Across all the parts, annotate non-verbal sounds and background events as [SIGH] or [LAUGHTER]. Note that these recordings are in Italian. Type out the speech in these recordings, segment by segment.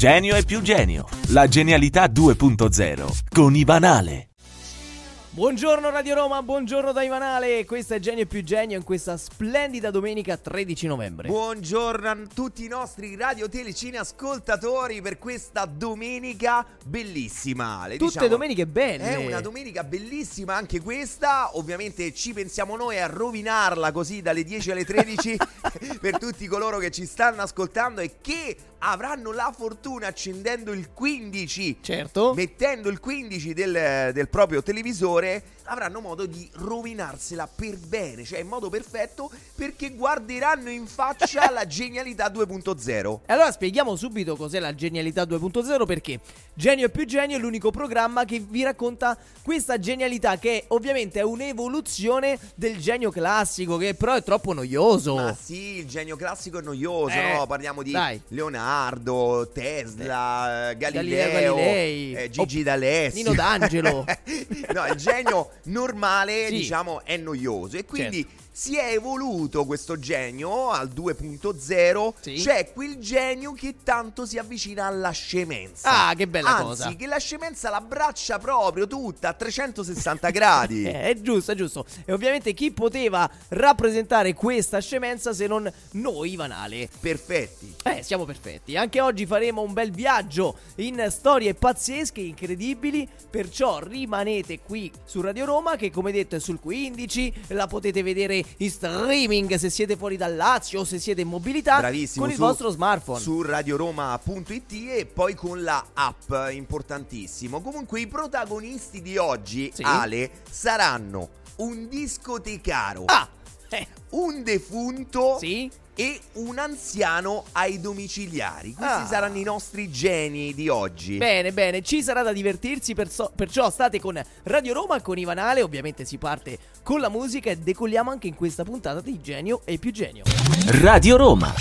Genio e più genio. La genialità 2.0 con Ivanale. Buongiorno Radio Roma, buongiorno da Ivanale, questo è Genio e più genio in questa splendida domenica 13 novembre. Buongiorno a tutti i nostri radio telecine ascoltatori per questa domenica bellissima. Le Tutte diciamo, domeniche belle. È una domenica bellissima anche questa. Ovviamente ci pensiamo noi a rovinarla così dalle 10 alle 13 [LAUGHS] per tutti coloro che ci stanno ascoltando e che avranno la fortuna accendendo il 15, Certo. mettendo il 15 del, del proprio televisore, avranno modo di rovinarsela per bene, cioè in modo perfetto, perché guarderanno in faccia [LAUGHS] la genialità 2.0. E allora spieghiamo subito cos'è la genialità 2.0 perché Genio più genio è l'unico programma che vi racconta questa genialità che ovviamente è un'evoluzione del genio classico che però è troppo noioso. Ma sì, il genio classico è noioso, Eh, no? Parliamo di dai. Leonardo, Tesla, eh, Galileo Galileo, Galilei, eh, Gigi oh, D'Alessio. Nino D'Angelo. [LAUGHS] no, il genio normale, Sì. diciamo, è noioso e quindi Certo. Si è evoluto questo genio al 2.0, Sì. cioè quel genio che tanto si avvicina alla scemenza. Ah, che bella Anzi, cosa. che la scemenza l'abbraccia proprio tutta a 360 [LAUGHS] gradi. Eh, è giusto, è giusto. E ovviamente chi poteva rappresentare questa scemenza se non noi, Vanale? Perfetti. Eh, siamo perfetti. Anche oggi faremo un bel viaggio in storie pazzesche, incredibili. Perciò rimanete qui su Radio Roma, che come detto è sul 15. La potete vedere in streaming se siete fuori dal Lazio o se siete in mobilità. Bravissimo. Con il vostro smartphone. Su radioroma.it e poi con la app, importantissimo. Comunque i protagonisti di oggi, Sì. Ale, saranno un discotecaro, Ah! Eh, un defunto sì? E un anziano ai domiciliari. Questi Ah. saranno i nostri geni di oggi. Bene, bene, ci sarà da divertirsi, perso- perciò state con Radio Roma, con Ivanale, ovviamente si parte con la musica e decolliamo anche in questa puntata di Genio e più Genio. Radio Roma.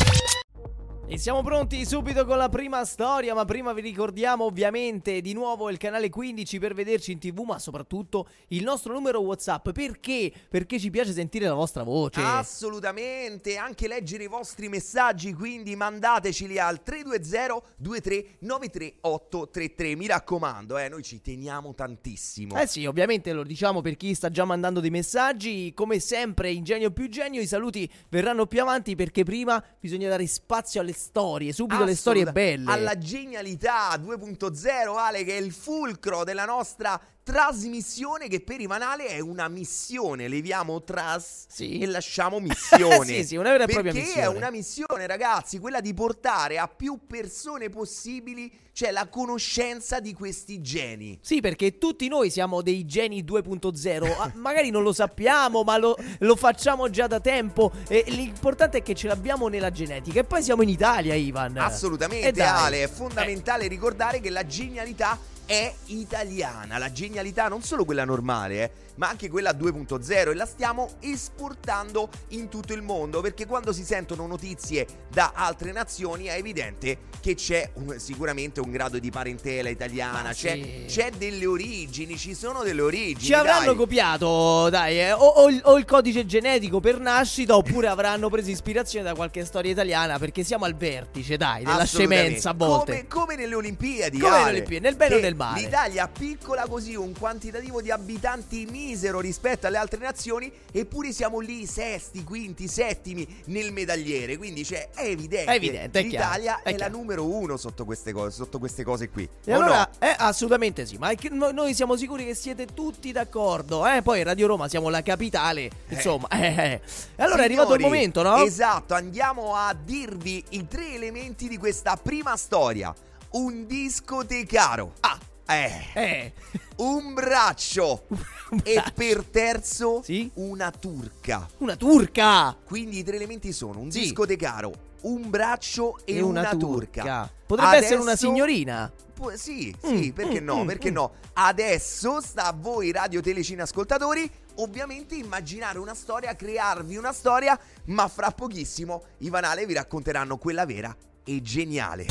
E siamo pronti subito con la prima storia, ma prima vi ricordiamo ovviamente di nuovo il canale 15 per vederci in tv, ma soprattutto il nostro numero WhatsApp. Perché? Perché ci piace sentire la vostra voce. Assolutamente, anche leggere i vostri messaggi, quindi mandateceli al 320 23 93 833. Mi raccomando, eh, noi ci teniamo tantissimo. Eh sì, ovviamente lo diciamo per chi sta già mandando dei messaggi. Come sempre, in genio più genio, i saluti verranno più avanti perché prima bisogna dare spazio alle storie, subito le storie belle. Alla genialità 2.0, Ale, che è il fulcro della nostra trasmissione che per Ivanale è una missione. Leviamo tras Sì. e lasciamo [LAUGHS] missione. Sì, sì, una vera e propria Perché missione. è una missione, ragazzi, quella di portare a più persone possibili, cioè la conoscenza di questi geni. Sì, perché tutti noi siamo dei geni 2.0. Ah, Magari non lo sappiamo, ma lo, lo facciamo già da tempo. E l'importante è che ce l'abbiamo nella genetica. E poi siamo in Italia, Ivan. Assolutamente. Ale. È fondamentale ricordare che la genialità è italiana. La genialità non solo quella normale, eh, ma anche quella 2.0 e la stiamo esportando in tutto il mondo perché quando si sentono notizie da altre nazioni è evidente che c'è un- sicuramente un grado di parentela italiana, c'è, sì. c'è delle origini, ci sono delle origini. Ci avranno dai. copiato, dai, eh, o, o il, o il codice genetico per nascita, oppure [LAUGHS] avranno preso ispirazione da qualche storia italiana, perché siamo al vertice, dai, della scemenza a volte. Come, come nelle Olimpiadi, Come nelle Olimpiadi, nel bene o nel male. L'Italia piccola così, un quantitativo di abitanti misero rispetto alle altre nazioni, eppure siamo lì sesti, quinti, settimi nel medagliere. Quindi cioè, è evidente. È evidente, è chiaro, L'Italia è è, la numero uno sotto queste cose, sotto queste cose qui. E allora, no? eh, assolutamente sì, ma noi siamo sicuri che siete tutti d'accordo, eh? Poi Radio Roma siamo la capitale, insomma, eh, eh. E allora è arrivato il Signori, momento, no? Esatto, andiamo a dirvi i tre elementi di questa prima storia. Un discotecaro. Ah, Eh. eh. Un braccio. [LAUGHS] Un E braccio. per terzo Sì? una turca. Una turca! Quindi i tre elementi sono un Sì. discotecaro, un braccio e, una, turca. Potrebbe essere una Adesso- signorina. Pu- sì, sì, Mm, perché mm, no? mm, Perché mm. no? Adesso sta a voi radio telecine ascoltatori ovviamente immaginare una storia, crearvi una storia, ma fra pochissimo Ivanale vi racconteranno quella vera e geniale.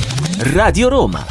Radio Roma.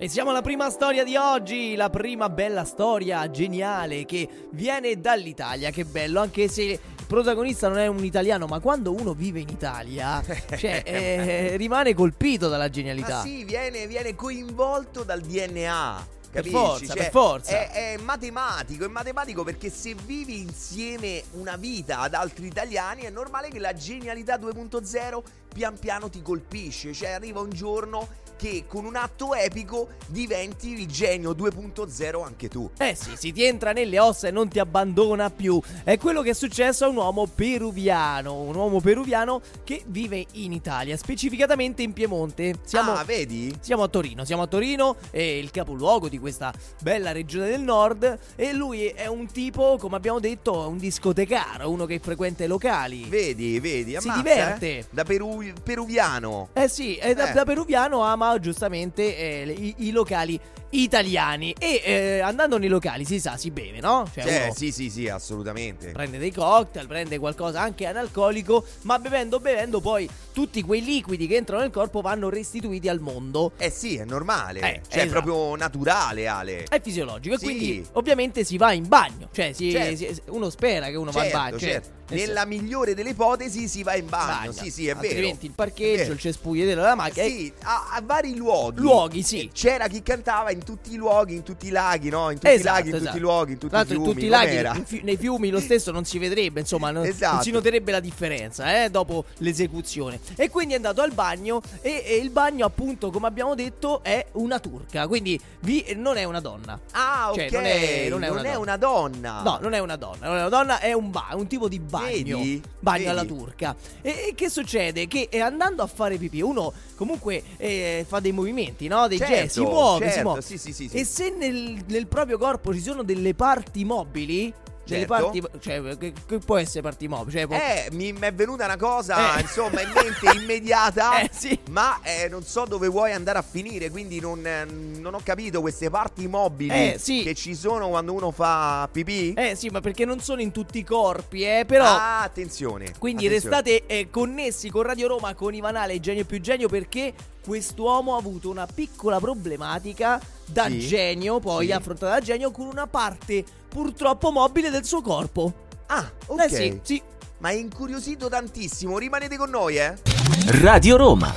E siamo alla prima storia di oggi, la prima bella storia geniale che viene dall'Italia, che bello, anche se il protagonista non è un italiano, ma quando uno vive in Italia, [LAUGHS] cioè, eh, rimane colpito dalla genialità. Ah sì, viene, viene coinvolto dal DNA. Per Capisci? forza, Cioè, per forza. È, è matematico, è matematico perché se vivi insieme una vita ad altri italiani è normale che la genialità 2.0 pian piano ti colpisce. Cioè arriva un giorno che con un atto epico diventi il genio 2.0 anche tu. Eh sì, si ti entra nelle ossa e non ti abbandona più. È quello che è successo a un uomo peruviano, un uomo peruviano che vive in Italia, specificatamente in Piemonte. Siamo, ah, vedi? siamo a Torino, siamo a Torino, è il capoluogo di questa bella regione del nord e lui è un tipo, come abbiamo detto, un discotecaro, uno che frequenta i locali. Vedi, vedi, Si ammazza, diverte. eh? Da Peru- peruviano. Eh sì, e da, Eh. da peruviano ama giustamente eh, i, i locali italiani e eh, andando nei locali si sa, si beve, no? Cioè, Cioè, sì, sì, sì, assolutamente. prende dei cocktail, prende qualcosa anche analcolico, ma bevendo bevendo poi tutti quei liquidi che entrano nel corpo vanno restituiti al mondo. Eh sì, è normale. Eh, cioè, è esatto. proprio naturale, Ale. È fisiologico e Sì. quindi ovviamente si va in bagno, cioè si- Certo. si- uno spera che uno va in certo, bagno. cioè, certo. nel Nella migliore delle ipotesi si va in bagno. bagno. Sì, sì, è vero. Altrimenti il È parcheggio, il cespuglio della macchina. Sì, a, a vari luoghi. Luoghi, sì. E C'era chi cantava in tutti i luoghi, in tutti i laghi, no? In tutti i Esatto, laghi, in esatto. tutti i luoghi, in tutti Tra i l'altro in fiumi. tutti i laghi, in fi- nei fiumi lo stesso non si vedrebbe, insomma, non, non Esatto. si noterebbe la differenza eh, dopo l'esecuzione. E quindi è andato al bagno e, e il bagno appunto, come abbiamo detto, è una turca, quindi vi- non è una donna. Ah, ok. Cioè, non è- non è una donna. una donna. No, non è una donna, non è una donna, è un, ba- un tipo di bagno. Vedi? Bagno Vedi? alla turca. E, e che succede? Che eh, andando a fare pipì, uno comunque eh, fa dei movimenti, no? Dei Certo, gesti, si muove, si certo, muove. Sì, sì, sì, sì. E se nel, nel proprio corpo ci sono delle parti mobili, delle Certo. parti, cioè, che, che può essere parti mobili? Cioè, può- Eh, mi mi è venuta una cosa, Eh. insomma, in mente [LAUGHS] immediata. Eh, sì. Ma eh, non so dove vuoi andare a finire, quindi non, eh, non ho capito queste parti mobili Eh, sì. che ci sono quando uno fa pipì. Eh sì, ma perché non sono in tutti i corpi, eh, però... Ah, attenzione. Quindi attenzione. restate eh, connessi con Radio Roma, con Ivanale, Genio più Genio, perché quest'uomo ha avuto una piccola problematica da Sì. genio, poi Sì. affrontata da genio, con una parte purtroppo mobile del suo corpo. Ah, ok. Eh sì, sì. Ma è incuriosito tantissimo. Rimanete con noi, eh. Radio Roma.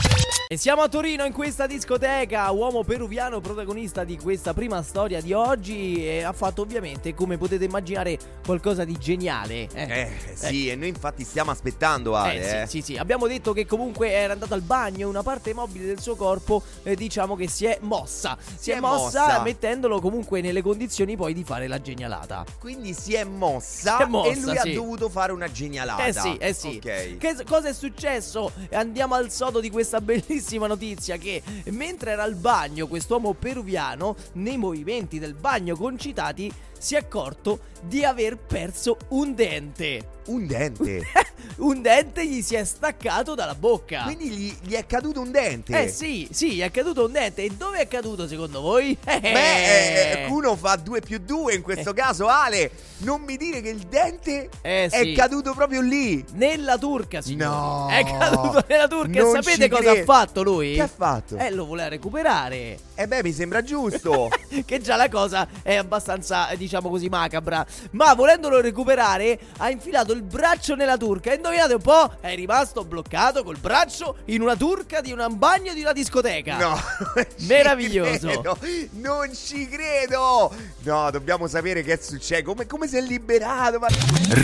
E siamo a Torino in questa discoteca, uomo peruviano protagonista di questa prima storia di oggi e ha fatto ovviamente, come potete immaginare, qualcosa di geniale. Eh, Eh, sì, e noi infatti stiamo aspettando Ale, Eh, eh. sì, sì, sì, abbiamo detto che comunque era andato al bagno e una parte mobile del suo corpo, eh, diciamo che si è mossa. Si, è, è mossa, mossa. mettendolo comunque nelle condizioni poi di fare la genialata. Quindi si è mossa, Si è mossa, e lui sì. ha dovuto fare una genialata. Eh sì, eh sì. Ok. Che cosa è successo? Andiamo al sodo di questa bellissima notizia che mentre era al bagno quest'uomo peruviano, nei movimenti del bagno concitati, si è accorto di aver perso un dente. Un dente. [LAUGHS] un dente gli si è staccato dalla bocca. Quindi gli, gli è caduto un dente. Eh sì, sì, è caduto un dente. E dove è caduto secondo voi? [LAUGHS] Beh, eh, uno fa 2 più 2 in questo caso, Ale. Non mi dire che il dente Eh, è sì. caduto proprio lì. Nella turca, signore. No. È caduto nella turca. E Non sapete ci cosa credo. ha fatto lui? Che ha fatto? Eh, lo voleva recuperare. Eh beh, mi sembra giusto. [LAUGHS] che già la cosa è abbastanza, eh, diciamo così, macabra. Ma volendolo recuperare, ha infilato il braccio nella turca. E indovinate un po', è rimasto bloccato col braccio in una turca di un bagno di una discoteca. No, [LAUGHS] Meraviglioso. credo. Non ci credo. No, dobbiamo sapere che è successo. Come, come si è liberato? Ma-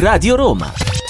Radio Roma.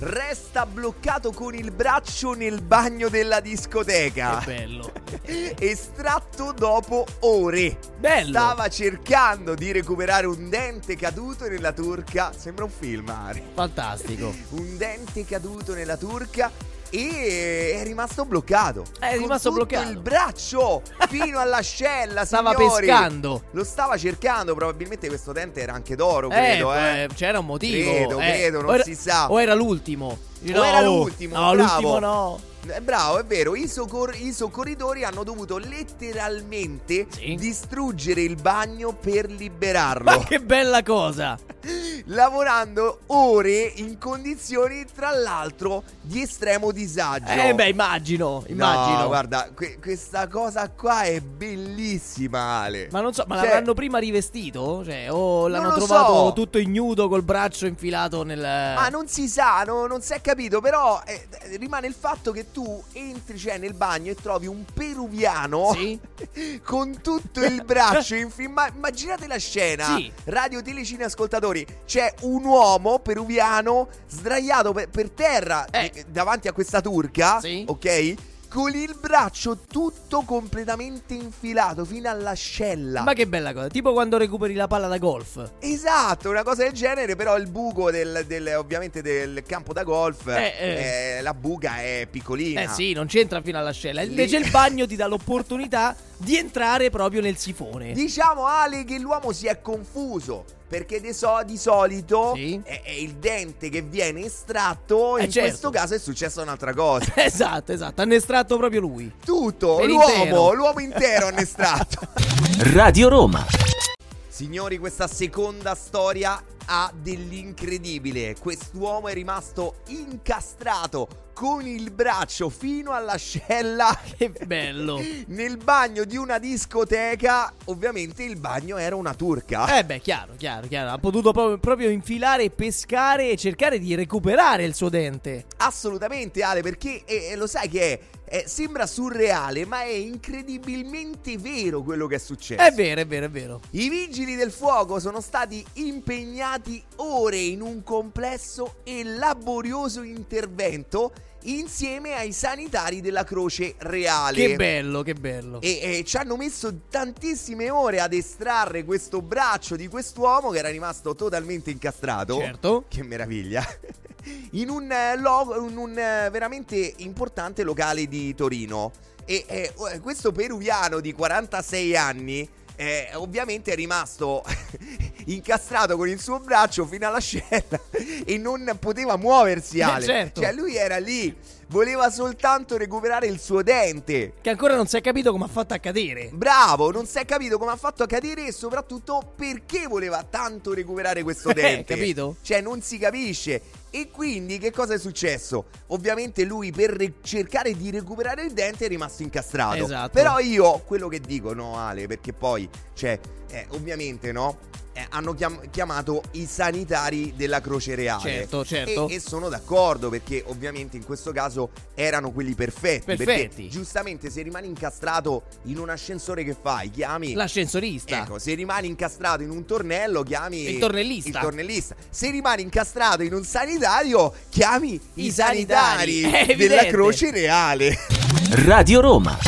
Resta bloccato con il braccio nel bagno della discoteca. Che bello. [LAUGHS] Estratto dopo ore. Bello. Stava cercando di recuperare un dente caduto nella turca. Sembra un film, Ari. Fantastico. Un dente caduto nella turca e è rimasto bloccato. È Con rimasto bloccato. il braccio fino all'ascella, [LAUGHS] Stava signori. pescando. Lo stava cercando, probabilmente questo dente era anche d'oro, Eh, credo, eh. eh, c'era un motivo. Credo, eh. credo, non era- si sa. O era l'ultimo. O era l'ultimo, No, bravo. l'ultimo no. Eh, Bravo, è vero, i, soccor- i soccorritori hanno dovuto letteralmente Sì. distruggere il bagno per liberarlo. Ma che bella cosa. [LAUGHS] lavorando ore in condizioni tra l'altro di estremo disagio. Eh beh, immagino, immagino. No, guarda, que- questa cosa qua è bellissima, Ale. Ma non so, ma Cioè, l'avranno prima rivestito? Cioè, o l'hanno trovato so. tutto ignudo col braccio infilato nel. Ma non si sa, no- non si è capito, però eh, rimane il fatto che tu entri cioè, nel bagno e trovi un peruviano Sì. [LAUGHS] con tutto il braccio infi- ma- immaginate la scena. Sì. Radio Telecine ascoltatori, c'è un uomo peruviano sdraiato per, per terra eh, davanti a questa turca, Sì. ok? Con il braccio tutto completamente infilato fino all'ascella. Ma che bella cosa. Tipo quando recuperi la palla da golf. Esatto, una cosa del genere, però il buco del, del- ovviamente del campo da golf, Eh, eh. eh, la buca è piccolina. Eh sì, non c'entra fino all'ascella. Invece il bagno ti dà l'opportunità di entrare proprio nel sifone. Diciamo Ale che l'uomo si è confuso perché di, so- di solito Sì. è, è il dente che viene estratto, Eh, in certo. questo caso è successa un'altra cosa. [LAUGHS] Esatto, esatto. Hanno estratto proprio lui. Tutto, Per l'uomo, intero. [LAUGHS] l'uomo intero hanno estratto. [LAUGHS] Radio Roma. Signori, questa seconda storia ha dell'incredibile. Quest'uomo è rimasto incastrato con il braccio fino all'ascella Che bello. [LAUGHS] nel bagno di una discoteca. Ovviamente il bagno era una turca. Eh beh, chiaro, chiaro, chiaro. Ha potuto proprio, proprio infilare, pescare e cercare di recuperare il suo dente. Assolutamente Ale, perché eh, lo sai che è, eh, sembra surreale, ma è incredibilmente vero quello che è successo. È vero, è vero, è vero. I vigili del fuoco sono stati impegnati ore in un complesso e laborioso intervento insieme ai sanitari della Croce Reale. Che bello, che bello. E, e ci hanno messo tantissime ore ad estrarre questo braccio di quest'uomo che era rimasto totalmente incastrato. Certo. Che meraviglia. [LAUGHS] In un, eh, lo- in un, eh, veramente importante locale di Torino. E eh, questo peruviano di 46 anni. Eh, ovviamente è rimasto [LAUGHS] incastrato con il suo braccio fino all'ascella e non poteva muoversi Eh, Ale. certo. Cioè lui era lì, voleva soltanto recuperare il suo dente. Che ancora non si è capito come ha fatto a cadere. Bravo, non si è capito come ha fatto a cadere e soprattutto perché voleva tanto recuperare questo [LAUGHS] Eh, dente. capito? Cioè, non si capisce. E quindi che cosa è successo? Ovviamente lui per re- cercare di recuperare il dente è rimasto incastrato. Esatto. Però io quello che dico, no Ale, perché poi, cioè, eh, ovviamente no, eh, hanno chiam- chiamato i sanitari della Croce Reale. Certo, certo. E, e sono d'accordo perché ovviamente in questo caso erano quelli perfetti. Perfetti. Perché giustamente se rimani incastrato in un ascensore che fai? Chiami... L'ascensorista. Ecco, se rimani incastrato in un tornello, chiami Il tornellista. il tornellista. Se rimani incastrato in un sanitario, chiami i, I sanitari, sanitari. [LAUGHS] Della. Croce Reale. Radio Roma.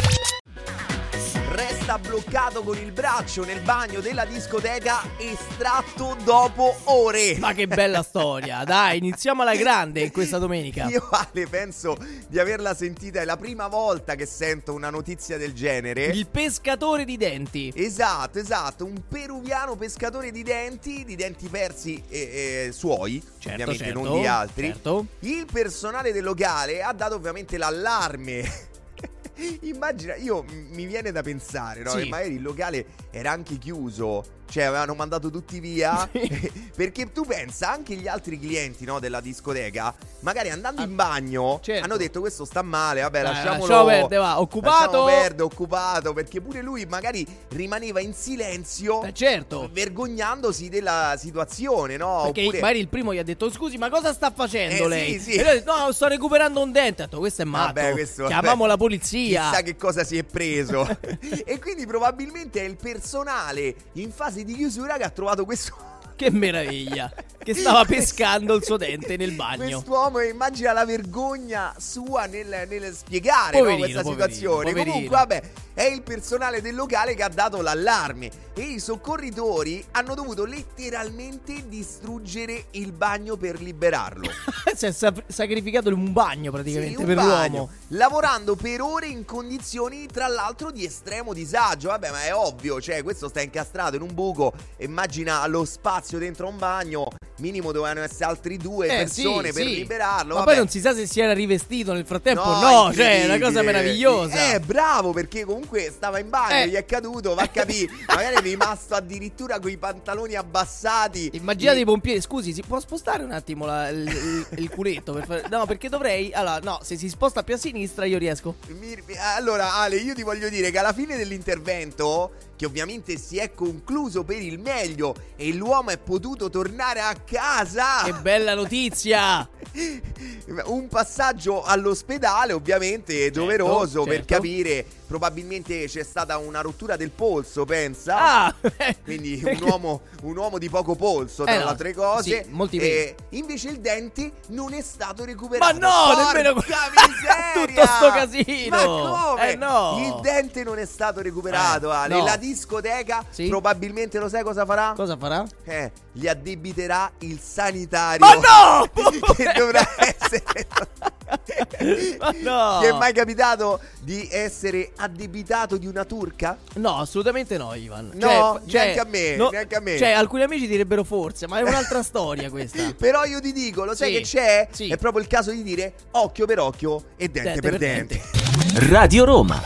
Resta bloccato con il braccio nel bagno della discoteca, estratto dopo ore. Ma che bella storia. Dai, iniziamo alla grande in questa domenica. Io Ale penso di averla sentita, è la prima volta che sento una notizia del genere. Il pescatore di denti. Esatto, esatto, un peruviano pescatore di denti, di denti persi e, e suoi, Certo, ovviamente certo, non di altri. certo. Il personale del locale ha dato ovviamente l'allarme. Immagina, io mi viene da pensare, no? Sì. Che magari il locale era anche chiuso. Cioè, avevano mandato tutti via. [LAUGHS] [LAUGHS] Perché tu pensa, anche gli altri clienti no, della discoteca, magari andando Ah, in bagno, certo. hanno detto questo sta male, vabbè, Dai, lasciamolo. lasciamo perdere, va, occupato. Lasciamo perdere, occupato. Perché pure lui magari rimaneva in silenzio. Eh, certo. Vergognandosi della situazione, no? Perché Oppure- magari il primo gli ha detto scusi ma cosa sta facendo Eh, lei? sì, sì. E lui ha detto no sto recuperando un dente Ha detto questo è matto Vabbè, questo- Chiamiamo vabbè. la polizia Chissà che cosa si è preso. [LAUGHS] e quindi probabilmente è il personale in fase di chiusura che ha trovato questo. [LAUGHS] Che meraviglia Che stava pescando il suo dente nel bagno Quest'uomo immagina la vergogna sua nel, nel spiegare no, Poverino, questa poverino, situazione. poverino. Comunque, vabbè, è il personale del locale che ha dato l'allarme. E i soccorritori hanno dovuto letteralmente distruggere il bagno per liberarlo. [LAUGHS] Si è sa- sacrificato un bagno Sì, praticamente un per bagno. l'uomo Lavorando per ore in condizioni, tra l'altro, di estremo disagio. Vabbè, ma è ovvio, cioè, questo sta incastrato in un buco. Immagina lo spazio dentro un bagno. minimo dovevano essere altri due Eh, persone sì, per sì. liberarlo. Ma vabbè. poi non si sa se si era rivestito nel frattempo No, no, cioè, è una cosa meravigliosa. Eh, bravo, perché comunque stava in bagno, Eh. gli è caduto, va a capire. [LAUGHS] Magari è rimasto addirittura con i pantaloni abbassati. Immaginate i pompieri, scusi, si può spostare un attimo la- il, il- il culetto? Per fare... No, perché dovrei. Allora, no, se si sposta più a sinistra io riesco. Mi- mi- Allora, Ale, io ti voglio dire che alla fine dell'intervento, che ovviamente si è concluso per il meglio e l'uomo è potuto tornare a casa. Che bella notizia! [LAUGHS] Un passaggio all'ospedale, ovviamente, doveroso per certo. capire. Probabilmente c'è stata una rottura del polso, pensa. Ah! [LAUGHS] Quindi un uomo, un uomo di poco polso, tra Eh le altre cose. sì, molti e invece il dente non è stato recuperato. Ma no, Porca nemmeno- miseria! [LAUGHS] Tutto sto casino! Ma come? Eh, no! Il dente non è stato recuperato, Eh, Ale. no. La discoteca Sì. probabilmente lo sai cosa farà? Cosa farà? Eh, gli addebiterà il sanitario. Ma no! [LAUGHS] che dovrà essere. [LAUGHS] Ma no! Ti è mai capitato di essere addebitato di una turca? No, assolutamente no, Ivan. No, Cioè, neanche a me, neanche a me. Cioè, alcuni amici direbbero forse, ma è un'altra [LAUGHS] storia questa. Però io ti dico, lo sai Sì, che c'è? sì. È proprio il caso di dire occhio per occhio e dente, per dente. Radio Roma.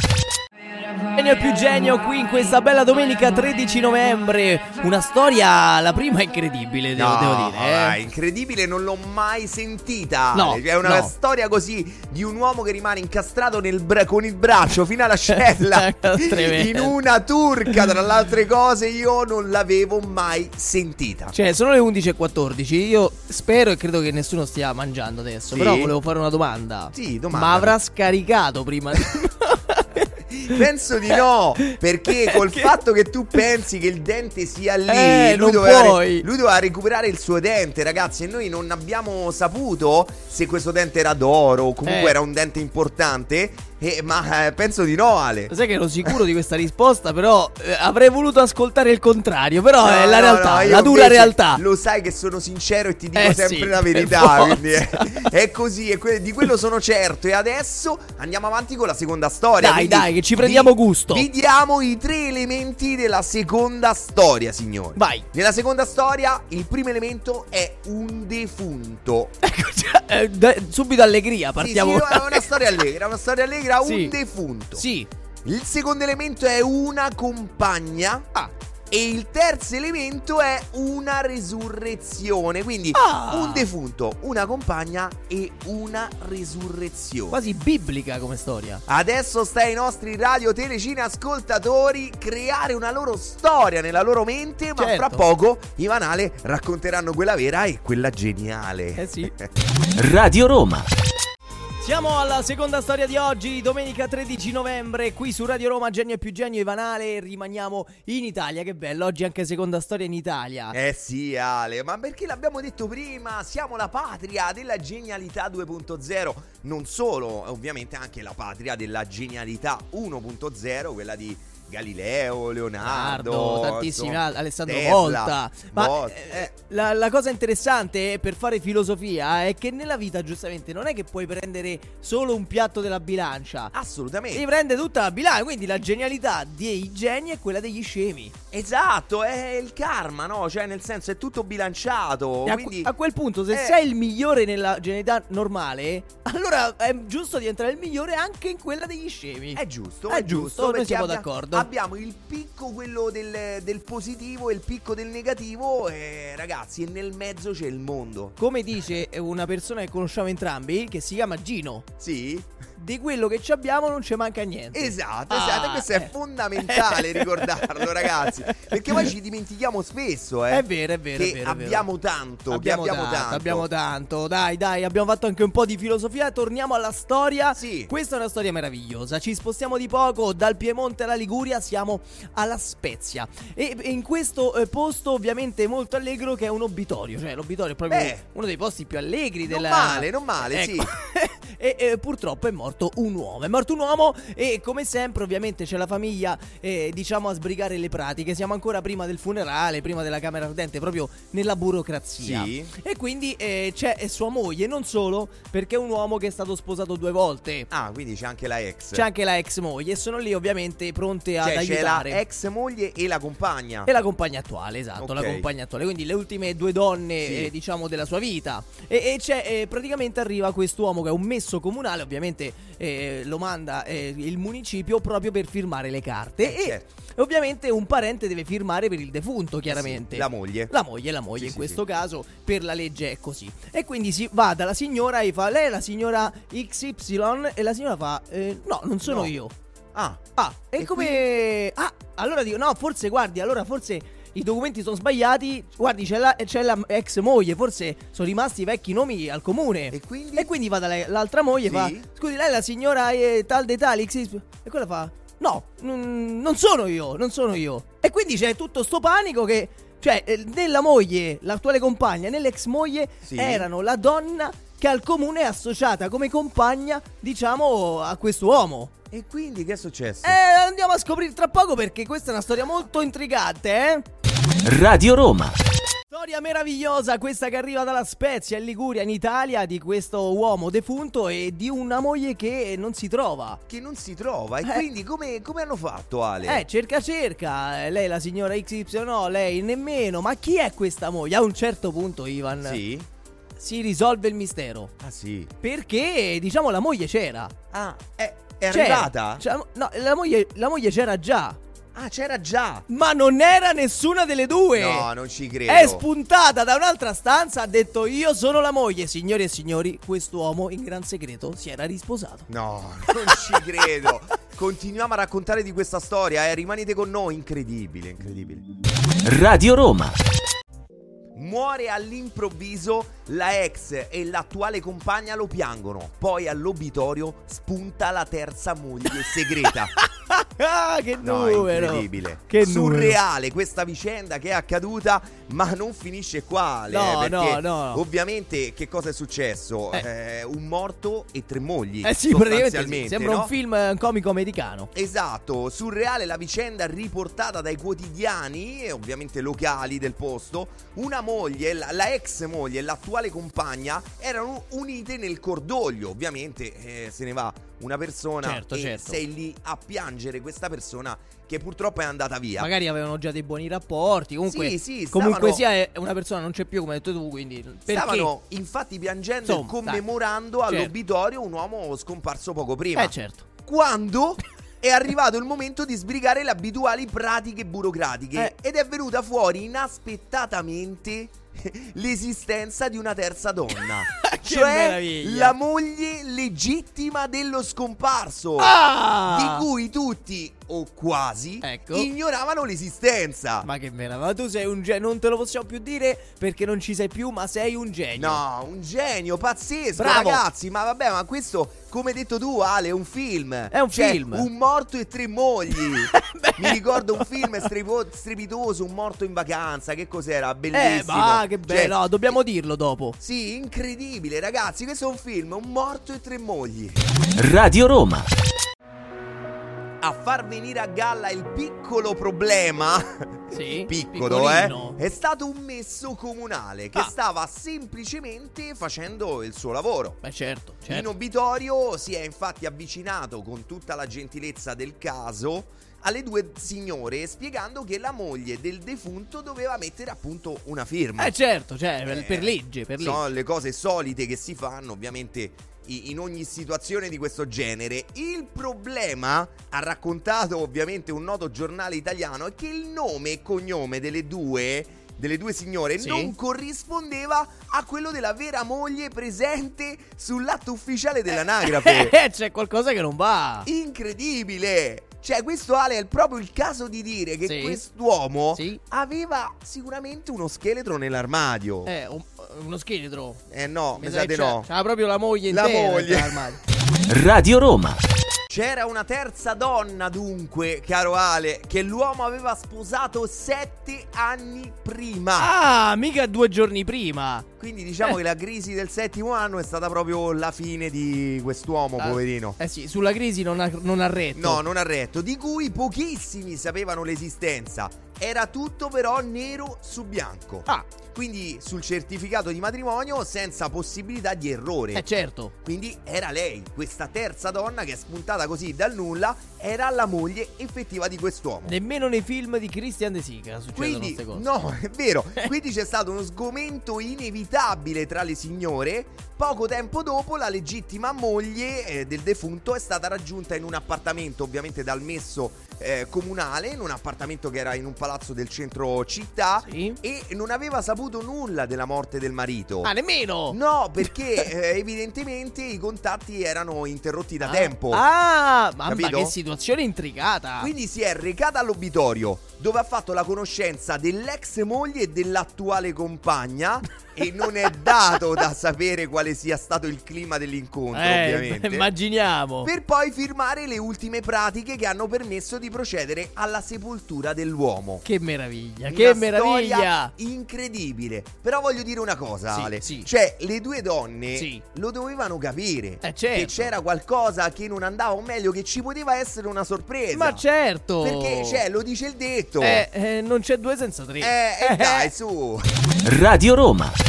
Genio più genio qui in questa bella domenica 13 novembre. Una storia, la prima incredibile, devo, No, devo dire. eh. incredibile, non l'ho mai sentita. No, È una no. storia così di un uomo che rimane incastrato nel bra- con il braccio fino alla cella [LAUGHS] [LAUGHS] Tremendo. in una turca. Tra le altre cose, io non l'avevo mai sentita. Cioè, sono le 11.14. Io spero e credo che nessuno stia mangiando adesso. Sì? Però volevo fare una domanda. Sì, domanda. Ma avrà scaricato prima? [LAUGHS] [LAUGHS] Penso di no, perché col Perché? fatto che tu pensi che il dente sia lì, Eh, lui, doveva puoi. lui doveva recuperare il suo dente, ragazzi, e noi non abbiamo saputo se questo dente era d'oro o comunque Eh. era un dente importante, eh, ma eh, penso di no, Ale. Sai che ero sicuro di questa risposta, però eh, avrei voluto ascoltare il contrario. Però è No, la no, realtà, no, la dura realtà. Lo sai che sono sincero e ti dico Eh sempre sì, la per verità. Quindi è, è così, e que- di quello sono certo. E adesso andiamo avanti con la seconda storia. Dai, dai, che ci prendiamo vi- gusto. Vi diamo i tre elementi della seconda storia, signori. Vai. Nella seconda storia, il primo elemento è un defunto. Ecco, eh, subito allegria, partiamo. Sì, sì, è una storia allegra, una storia allegra, Sì. un defunto. Sì. Il secondo elemento è una compagna. Ah. E il terzo elemento è una resurrezione. Quindi Ah. un defunto, una compagna e una resurrezione. Quasi biblica come storia. Adesso sta ai nostri radio telecine ascoltatori creare una loro storia nella loro mente, ma Certo. fra poco i Vanale racconteranno quella vera e quella geniale. Eh sì. [LAUGHS] Radio Roma. Siamo alla seconda storia di oggi, domenica 13 novembre, qui su Radio Roma, Genio e più genio Ivanale, rimaniamo in Italia, che bello, oggi anche seconda storia in Italia. Eh sì, Ale, ma perché l'abbiamo detto prima? Siamo la patria della genialità 2.0. Non solo, ovviamente anche la patria della genialità 1.0, quella di Galileo, Leonardo, tantissimi altri, Alessandro Tesla, Volta. Ma Volta, eh, eh. la, la cosa interessante per fare filosofia è che nella vita, giustamente, non è che puoi prendere solo un piatto della bilancia. Assolutamente. Devi prendere tutta la bilancia, quindi la genialità dei geni è quella degli scemi. Esatto, è il karma, no? Cioè, nel senso, è tutto bilanciato. A, quindi... a quel punto, se Eh. sei il migliore nella genialità normale, allora è giusto diventare il migliore anche in quella degli scemi. È giusto, È è, giusto, giusto. noi siamo abbia- d'accordo. Abbiamo il picco, quello del, del positivo e il picco del negativo. E ragazzi, e nel mezzo c'è il mondo. Come dice una persona che conosciamo entrambi, che si chiama Gino, Sì? Di quello che ci abbiamo non ci manca niente. Esatto, Ah, esatto. Questo eh. è fondamentale [LAUGHS] ricordarlo, ragazzi. Perché poi ci dimentichiamo spesso, eh. È vero, è vero, Che è vero, abbiamo tanto, Abbiamo, abbiamo tanto, tanto. abbiamo tanto. Dai, dai, abbiamo fatto anche un po' di filosofia. Torniamo alla storia. Sì. Questa è una storia meravigliosa. Ci spostiamo di poco dal Piemonte alla Liguria, siamo alla Spezia. E e in questo eh, posto, ovviamente, molto allegro, che è un obitorio. Cioè, l'obitorio è proprio Beh. uno dei posti più allegri Non della. male, non male, Ecco. [LAUGHS] e, e purtroppo è morto morto un uomo. È morto un uomo e come sempre ovviamente c'è la famiglia eh, diciamo a sbrigare le pratiche. Siamo ancora prima del funerale, prima della camera ardente, proprio nella burocrazia. Sì. E quindi eh, c'è sua moglie, non solo, perché è un uomo che è stato sposato due volte. Ah, quindi c'è anche la ex. C'è anche la ex moglie e sono lì ovviamente pronte ad Cioè, c'è la aiutare. ex moglie e la compagna. E la compagna attuale, esatto, la Ok. compagna attuale, quindi le ultime due donne, Sì. eh, diciamo, della sua vita. E, e c'è, eh, praticamente arriva quest'uomo che è un messo comunale, ovviamente eh, lo manda eh, il municipio proprio per firmare le carte. Eh, e certo. ovviamente un parente deve firmare per il defunto, chiaramente. Sì, la moglie. La moglie, la moglie Sì, in sì, questo caso, per la legge è così. E quindi si va dalla signora e fa, lei è la signora XY e la signora fa, "Eh, no, non sono No. io. Ah, Ah, e, E come. Ah, allora dico, no, forse guardi, allora forse i documenti sono sbagliati. Guardi, c'è la, c'è la ex moglie, forse sono rimasti i vecchi nomi al comune. E quindi? E quindi va dall'altra moglie e Sì. fa: Scusi, lei è la signora eh, tal de tal, X- E quella fa: No, non non sono io, non sono io. E quindi c'è tutto sto panico che. Cioè, eh, nella moglie, l'attuale compagna, nell'ex moglie Sì. erano la donna che al comune è associata come compagna, diciamo, a quest'uomo. e quindi che è successo? Eh, andiamo a scoprire tra poco perché questa è una storia molto intrigante, eh? Radio Roma. Storia meravigliosa, questa che arriva dalla Spezia, in Liguria, in Italia, di questo uomo defunto e di una moglie che non si trova. Che non si trova. E Eh. quindi come, come hanno fatto, Ale? Eh, cerca cerca, eh, lei la signora XY, no, lei nemmeno, ma chi è questa moglie? A un certo punto, Ivan, Sì? si risolve il mistero. Ah, sì. Perché, diciamo, la moglie c'era. Ah, è, è C'era. arrivata? Cioè, no, la moglie, la moglie c'era già. Ah, c'era già. Ma non era nessuna delle due. No, non ci credo. È spuntata da un'altra stanza, ha detto io sono la moglie. Signori e signori, quest'uomo in gran segreto si era risposato. No, non ci credo. [LAUGHS] Continuiamo a raccontare di questa storia, eh. Rimanete con noi. Incredibile, incredibile. Radio Roma. Muore all'improvviso la ex e l'attuale compagna lo piangono. Poi all'obitorio spunta la terza moglie segreta. [LAUGHS] che No, numero! incredibile. Che numero! Surreale questa vicenda che è accaduta, ma non finisce qua. No, eh, no, no. Ovviamente, che cosa è successo? Eh. Eh, un morto e tre mogli. Eh sì, praticamente sembra no? un film eh, comico americano. Esatto, surreale la vicenda riportata dai quotidiani, ovviamente locali del posto. Una moglie, la, la ex moglie e l'attuale compagna erano unite nel cordoglio. Ovviamente eh, se ne va una persona Certo, e certo. sei lì a piangere questa persona che purtroppo è andata via. Magari avevano già dei buoni rapporti. Comunque, Sì, sì, comunque stavano- sia, è una persona non c'è più, come hai detto tu. Quindi, perché? Stavano infatti piangendo e commemorando certo. all'obitorio un uomo scomparso poco prima. Eh, certo. quando è arrivato il momento di sbrigare le abituali pratiche burocratiche Eh. ed è venuta fuori inaspettatamente [LAUGHS] l'esistenza di una terza donna. [LAUGHS] Cioè meraviglia. la moglie legittima dello scomparso. Ah! Di cui tutti, o quasi, Ecco. ignoravano l'esistenza. Ma che meraviglia, ma tu sei un genio, non te lo possiamo più dire perché non ci sei più, ma sei un genio. No, un genio pazzesco, Bravo. ragazzi. Ma vabbè, ma questo, come hai detto tu, Ale, è un film. È un Cioè, film. Un morto e tre mogli. [LAUGHS] Mi ricordo un film strepo- strepitoso, un morto in vacanza. Che cos'era? Eh, Bellissimo. ma che Cioè, bello, no, dobbiamo dirlo dopo. Sì, incredibile, ragazzi. Questo è un film, un morto e tre mogli. Radio Roma. A far venire a galla il piccolo problema. Sì, [LAUGHS] Piccolo, eh. È stato un messo comunale che Ah. stava semplicemente facendo il suo lavoro. Beh, certo, In certo. obitorio si è infatti avvicinato con tutta la gentilezza del caso alle due signore spiegando che la moglie del defunto doveva mettere appunto una firma. Eh, certo, cioè, Eh, per legge, per legge. Sono le cose solite che si fanno ovviamente in ogni situazione di questo genere. Il problema, ha raccontato ovviamente un noto giornale italiano, è che il nome e cognome delle due delle due signore Sì. non corrispondeva a quello della vera moglie presente sull'atto ufficiale dell'anagrafe. [LAUGHS] Eh, c'è qualcosa che non va. Incredibile! Cioè, questo Ale è proprio il caso di dire che Sì. quest'uomo Sì. aveva sicuramente uno scheletro nell'armadio. Eh, un- uno scheletro. Eh no, mi Mi sa di no. C'ha proprio la moglie La intera moglie. nell'armadio. Radio Roma. C'era una terza donna, dunque, caro Ale, che l'uomo aveva sposato sette anni prima. Ah, mica due giorni prima. Quindi diciamo che la crisi del settimo anno è stata proprio la fine di quest'uomo, Ah, poverino. Eh sì, sulla crisi non ha, non ha retto. No, non ha retto, di cui pochissimi sapevano l'esistenza. Era tutto però nero su bianco. Ah, Quindi sul certificato di matrimonio senza possibilità di errore. eh certo. Quindi era lei, questa terza donna che è spuntata così dal nulla, era la moglie effettiva di quest'uomo. Nemmeno nei film di Christian De Sica succedono Quindi, queste cose. no, è vero. Quindi c'è stato uno sgomento inevitabile tra le signore. Poco tempo dopo, la legittima moglie eh, del defunto è stata raggiunta in un appartamento, ovviamente dal messo eh, comunale, in un appartamento che era in un palazzo del centro città. Sì. E non aveva saputo nulla della morte del marito. Ah, nemmeno! No, perché eh, evidentemente i contatti erano interrotti da tempo. Ah, mamma che situazione intricata. Quindi si è recata all'obitorio dove ha fatto la conoscenza dell'ex moglie e dell'attuale compagna [LAUGHS] e non è dato da sapere quale sia stato il clima dell'incontro, eh, ovviamente. immaginiamo. Per poi firmare le ultime pratiche che hanno permesso di procedere alla sepoltura dell'uomo. Che meraviglia, Una che meraviglia. incredibile. Però voglio dire una cosa, Sì, Ale. sì. Cioè, le due donne Sì. lo dovevano capire. Eh, certo. Che c'era qualcosa che non andava, o meglio, che ci poteva essere una sorpresa. Ma certo. Perché, cioè, lo dice il detto. Eh, eh, non c'è due senza tre. Eh, eh, [LAUGHS] dai, su. Radio Roma.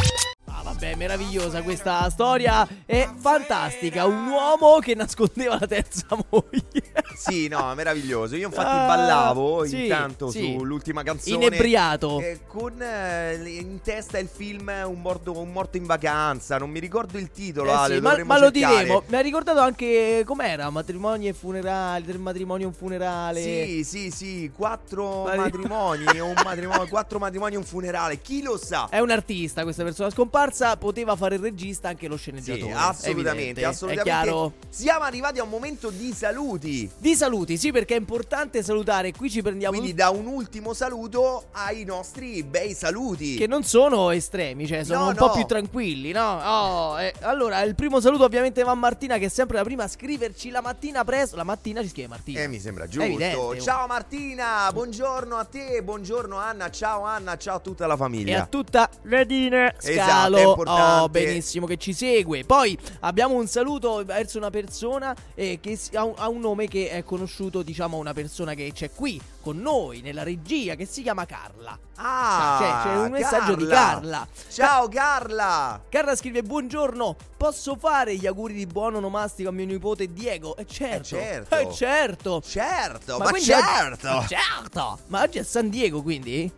Meravigliosa questa storia. È fantastica. Un uomo che nascondeva la terza [LAUGHS] moglie. Sì, no, meraviglioso. Io infatti Ah, ballavo sì, intanto sì. sull'ultima canzone. Inebriato. eh, con eh, in testa il film un morto, un morto in vacanza. Non mi ricordo il titolo, Eh Ale, sì, ma, ma lo diremo. Mi ha ricordato anche com'era matrimoni e funerali. Del matrimonio e un funerale. Sì, sì, sì, quattro Mari- matrimoni, un matrimonio, quattro matrimoni e un funerale. Chi lo sa? È un artista questa persona scomparsa. Poteva fare il regista anche lo sceneggiatore. Sì, È assolutamente, evidente, assolutamente. È chiaro. Siamo arrivati a un momento di saluti. Di saluti, sì, perché è importante salutare. Qui ci prendiamo Quindi da un ultimo saluto ai nostri bei saluti. Che non sono estremi, cioè sono No, un po' no. più tranquilli, no? Oh, eh, allora, il primo saluto ovviamente va a Martina, che è sempre la prima a scriverci la mattina presto. La mattina ci scrive Martina. Eh, mi sembra evidente. giusto. Ciao Martina, buongiorno a te, buongiorno Anna, ciao Anna, ciao a tutta la E famiglia. a tutta Esatto, Scalo. è importante. Oh, benissimo che ci segue. Poi abbiamo un saluto verso una persona eh, che ha, un, ha un nome che è conosciuto, diciamo, a una persona che c'è qui con noi nella regia, che si chiama Carla. Ah, Cioè, c'è un messaggio di Carla. Ciao Carla. Carla scrive: Buongiorno, posso fare gli auguri di buon onomastico a mio nipote Diego? E certo, Eh, certo. eh, certo. Certo, ma, oggi- certo. ma certo. Ma oggi è San Diego, quindi?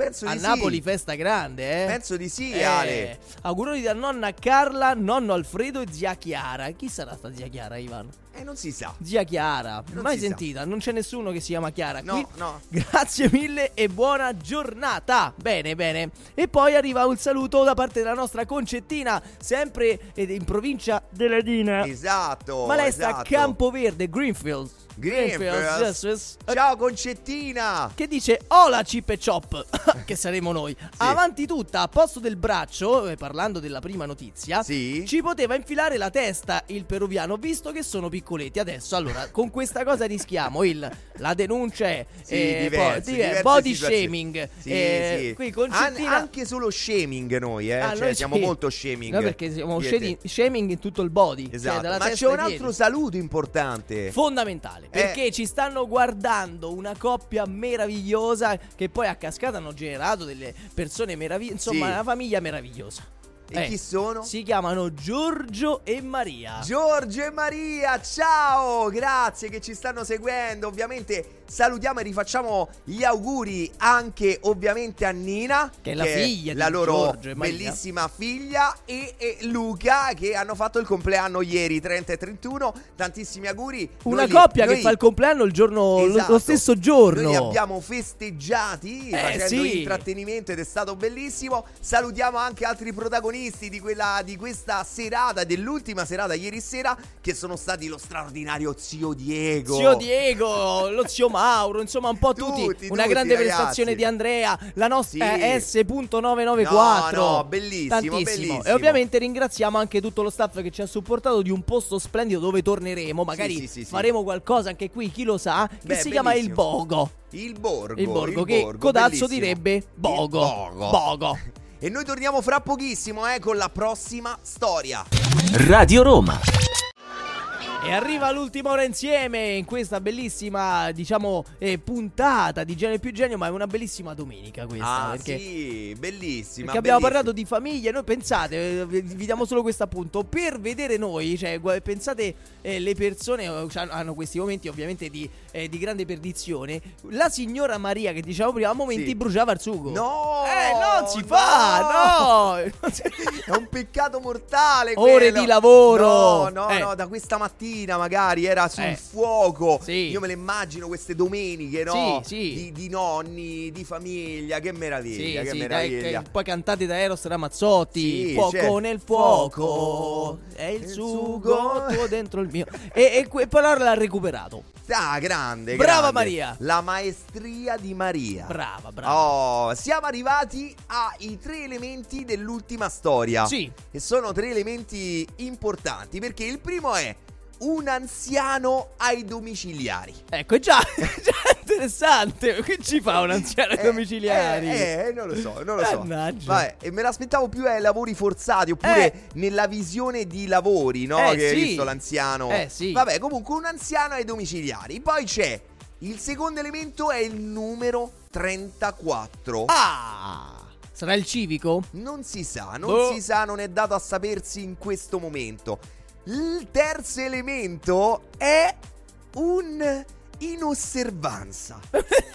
Penso A di Napoli sì. festa grande, eh? Penso di sì, Eh, Ale. Auguroni da nonna Carla, nonno Alfredo e zia Chiara. Chi sarà sta zia Chiara, Ivan? E non si sa. Zia Chiara, Non mai si sa. sentita, non c'è nessuno che si chiama Chiara No, qui. no. Grazie mille e buona giornata. Bene, bene. E poi arriva un saluto da parte della nostra Concettina, sempre eh, in provincia della Dina. Esatto. Ma lei sta a esatto. Campoverde, Greenfield. Greenfield. yes, yes. Eh, Ciao Concettina. Che dice Hola Chip e Chop [LAUGHS] Che saremo noi Avanti tutta A posto del braccio eh, Parlando della prima notizia Sì. Ci poteva infilare la testa Il peruviano Visto che sono piccoletti Adesso allora Con questa cosa rischiamo il, La denuncia è Sì, eh, diverse, poi- diverse Body situazioni. shaming Sì, eh, sì. Qui An- Concettina anche solo shaming noi, eh. Ah, cioè, noi siamo sì. molto shaming. No perché siamo shaming in tutto il body cioè Esatto. dalla Ma c'è un altro saluto importante. Fondamentale Eh. perché ci stanno guardando una coppia meravigliosa che poi a cascata hanno generato delle persone meravigliose, insomma, Sì. una famiglia meravigliosa. E Eh, chi sono? Si chiamano Giorgio e Maria. Giorgio e Maria, ciao! Grazie che ci stanno seguendo. Ovviamente salutiamo e rifacciamo gli auguri anche ovviamente a Nina, Che è la figlia la di loro Giorgio e Maria. bellissima figlia e, e Luca che hanno fatto il compleanno ieri 30 e 31. Tantissimi auguri. una Noi li- coppia che noi- fa il compleanno il giorno lo- Esatto. lo stesso giorno. Noi li abbiamo festeggiati Eh, facendo sì. intrattenimento ed è stato bellissimo. Salutiamo anche altri protagonisti di, quella, di questa serata, dell'ultima serata ieri sera, che sono stati lo straordinario zio Diego. Zio Diego, lo zio [LAUGHS] Mauro, insomma un po' tutti. Tutti, Una tutti, grande ragazzi. prestazione di Andrea, la nostra Sì. eh, S.994. No, no, bellissimo, Tantissimo. bellissimo. E ovviamente ringraziamo anche tutto lo staff che ci ha supportato di un posto splendido dove torneremo. Magari sì, sì, faremo qualcosa anche qui, chi lo sa, che Beh, si chiama Il bellissimo. Bogo. Il Borgo. Il Borgo, che Codazzo bellissimo. direbbe Il Bogo. Bogo. [LAUGHS] E noi torniamo fra pochissimo eh, con la prossima storia. Radio Roma. E arriva l'ultima ora insieme in questa bellissima, diciamo, eh, puntata di Genio più Genio, ma è una bellissima domenica questa. Ah, perché, sì, bellissima. perché abbiamo bellissima. parlato di famiglia, noi pensate, eh, vi diamo solo questo appunto, per vedere noi, cioè pensate eh, le persone cioè, hanno questi momenti ovviamente di, eh, di grande perdizione, la signora Maria che diciamo prima a momenti Sì. bruciava il sugo. No! Eh, non si fa, no! [LAUGHS] È un peccato mortale. Ore quello. di lavoro. No, no, Eh. no, da questa mattina magari era sul Eh. fuoco. Sì. Io me le immagino queste domeniche, no? Sì, sì. Di, di nonni, di famiglia. Che meraviglia, Sì, che sì, dai, meraviglia. che- poi cantate da Eros Ramazzotti. Sì, fuoco certo. nel Fuoco. fuoco. È il Il sugo sugo. tuo dentro il mio. E, e que- poi allora l'ha recuperato. Ah, grande. Brava grande. Maria. La maestria di Maria. Brava, brava. Oh, siamo arrivati ai tre elementi dell'ultima storia. Sì. E sono tre elementi importanti perché il primo è un anziano ai domiciliari. Ecco, già, [LAUGHS] già interessante. Che ci fa un anziano ai Eh, domiciliari? Eh, eh, non lo so, non lo so. Vabbè, e me l'aspettavo più ai lavori forzati oppure Eh. nella visione di lavori, no? Eh, che hai sì. visto l'anziano. Eh, sì. Vabbè, comunque un anziano ai domiciliari. Poi c'è il secondo elemento è il numero 34. Ah! Sarà il civico? Non si sa, non Boh. si sa, non è dato a sapersi in questo momento. Il terzo elemento è un inosservanza. [LAUGHS]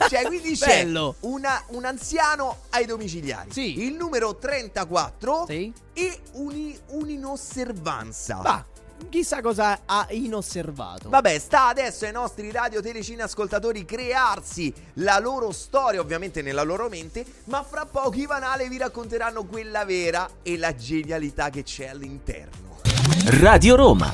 cioè, quindi c'è una- un anziano ai domiciliari. Sì. Il numero 34 Sì. e un- un'inosservanza. Va. Chissà cosa ha inosservato. Vabbè, sta adesso ai nostri radio telecine ascoltatori crearsi la loro storia, ovviamente nella loro mente, ma fra poco i Vanale vi racconteranno quella vera e la genialità che c'è all'interno. Radio Roma.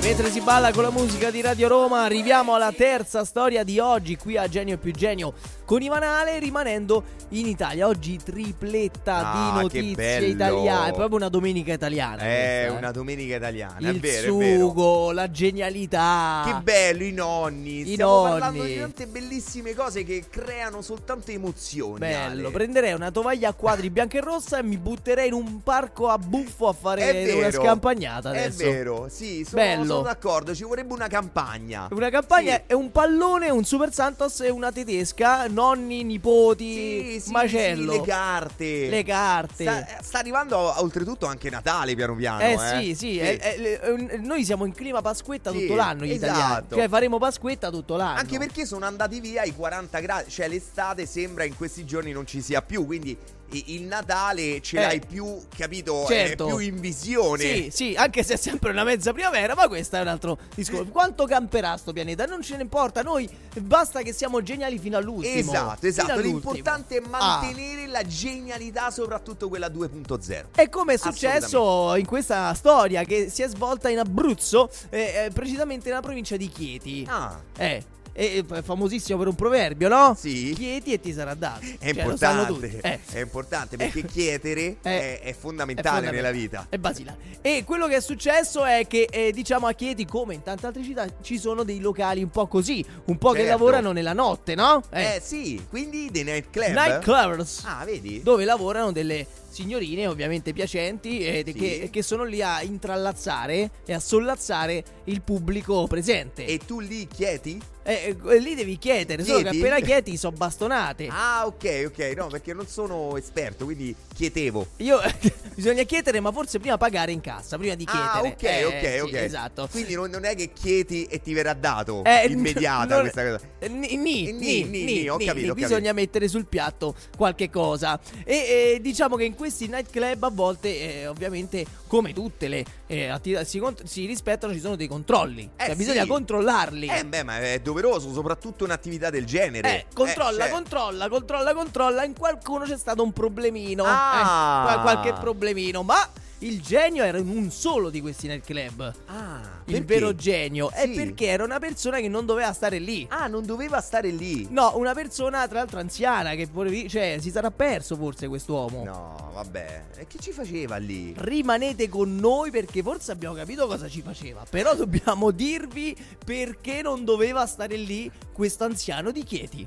E mentre si balla con la musica di Radio Roma, arriviamo alla terza storia di oggi qui a Genio più Genio con Ivanale rimanendo in Italia. Oggi tripletta Ah, di notizie italiane, è proprio una domenica italiana. È questa, eh. una domenica italiana, è Il vero, è vero. sugo, la genialità. Che bello, i nonni. I Stiamo nonni. parlando di tante bellissime cose che creano soltanto emozioni. Bello, Ale. prenderei una tovaglia a quadri bianca e rossa e mi butterei in un parco a buffo a È fare vero. una scampagnata È adesso. vero, sì, sono, Bello. Sono d'accordo. Ci vorrebbe una campagna. Una campagna Sì. è un pallone, un Super Santos e una tedesca, nonni, nipoti, Sì, sì, macello. sì, le carte. Le carte. Sta, sta arrivando oltretutto anche Natale piano piano. Eh Eh, sì, sì, è- è- è- noi siamo in clima Pasquetta tutto l'anno gli italiani. esatto. Cioè faremo Pasquetta tutto l'anno. Anche perché sono andati via i 40 gradi, cioè l'estate sembra in questi giorni non ci sia più, quindi il Natale ce Eh. l'hai più, capito, Certo. è più in visione. Sì, sì, anche se è sempre una mezza primavera, ma questo è un altro discorso. Quanto camperà sto pianeta? Non ce ne importa, noi basta che siamo geniali fino all'ultimo. Esatto, esatto. all'ultimo. L'importante è Ah. mantenere la genialità, soprattutto quella 2.0. E come è successo in questa storia che si è svolta in Abruzzo, eh, eh, precisamente nella provincia di Chieti. Ah, Eh, è è famosissimo per un proverbio, no? Sì. Chieti e ti sarà dato. è Cioè, importante. Eh. È importante perché Eh. chietere Eh. è, è fondamentale fondamentale. nella vita. È basilare. E quello che è successo è che, eh, diciamo, a Chieti, come in tante altre città, ci sono dei locali un po' così, un po' che Certo. lavorano nella notte, no? Eh, sì, quindi dei nightclub. Nightclubbers. Ah, vedi? Dove lavorano delle signorine ovviamente piacenti eh, Sì. che, che sono lì a intrallazzare e a sollazzare il pubblico presente. E tu lì chieti? Eh, eh, lì devi chiedere, solo che Chiedi? appena [LAUGHS] chiedi so bastonate. Ah, ok, ok. No, perché non sono esperto, quindi chietevo. Io [LAUGHS] bisogna chiedere, ma forse prima pagare in cassa, prima di chiedere. Ah, ok, Eh, ok, sì, ok. Esatto. Quindi non, non è che chieti e ti verrà dato Eh, immediata non- questa cosa. Ni, ni, ni, ni, ho capito. Bisogna mettere sul piatto qualche cosa. E diciamo che in questi nightclub a volte, eh, ovviamente, come tutte le eh, attività si, cont- si rispettano, ci sono dei controlli. Eh, cioè, sì. bisogna controllarli. Eh, beh, ma è doveroso, soprattutto un'attività del genere. Eh, controlla, cioè- controlla, controlla, controlla. In qualcuno c'è stato un problemino. Ah. Eh, qual- qualche problemino. Ma il genio era in un solo di questi nightclub. Ah, Il perché? vero genio. È Sì. perché era una persona che non doveva stare lì. Ah, non doveva stare lì. No, una persona tra l'altro anziana che volevi- cioè si sarà perso forse quest'uomo. No, vabbè. E che ci faceva lì? Rimanete con noi perché forse abbiamo capito cosa ci faceva. Però dobbiamo dirvi perché non doveva stare lì questo anziano di Chieti.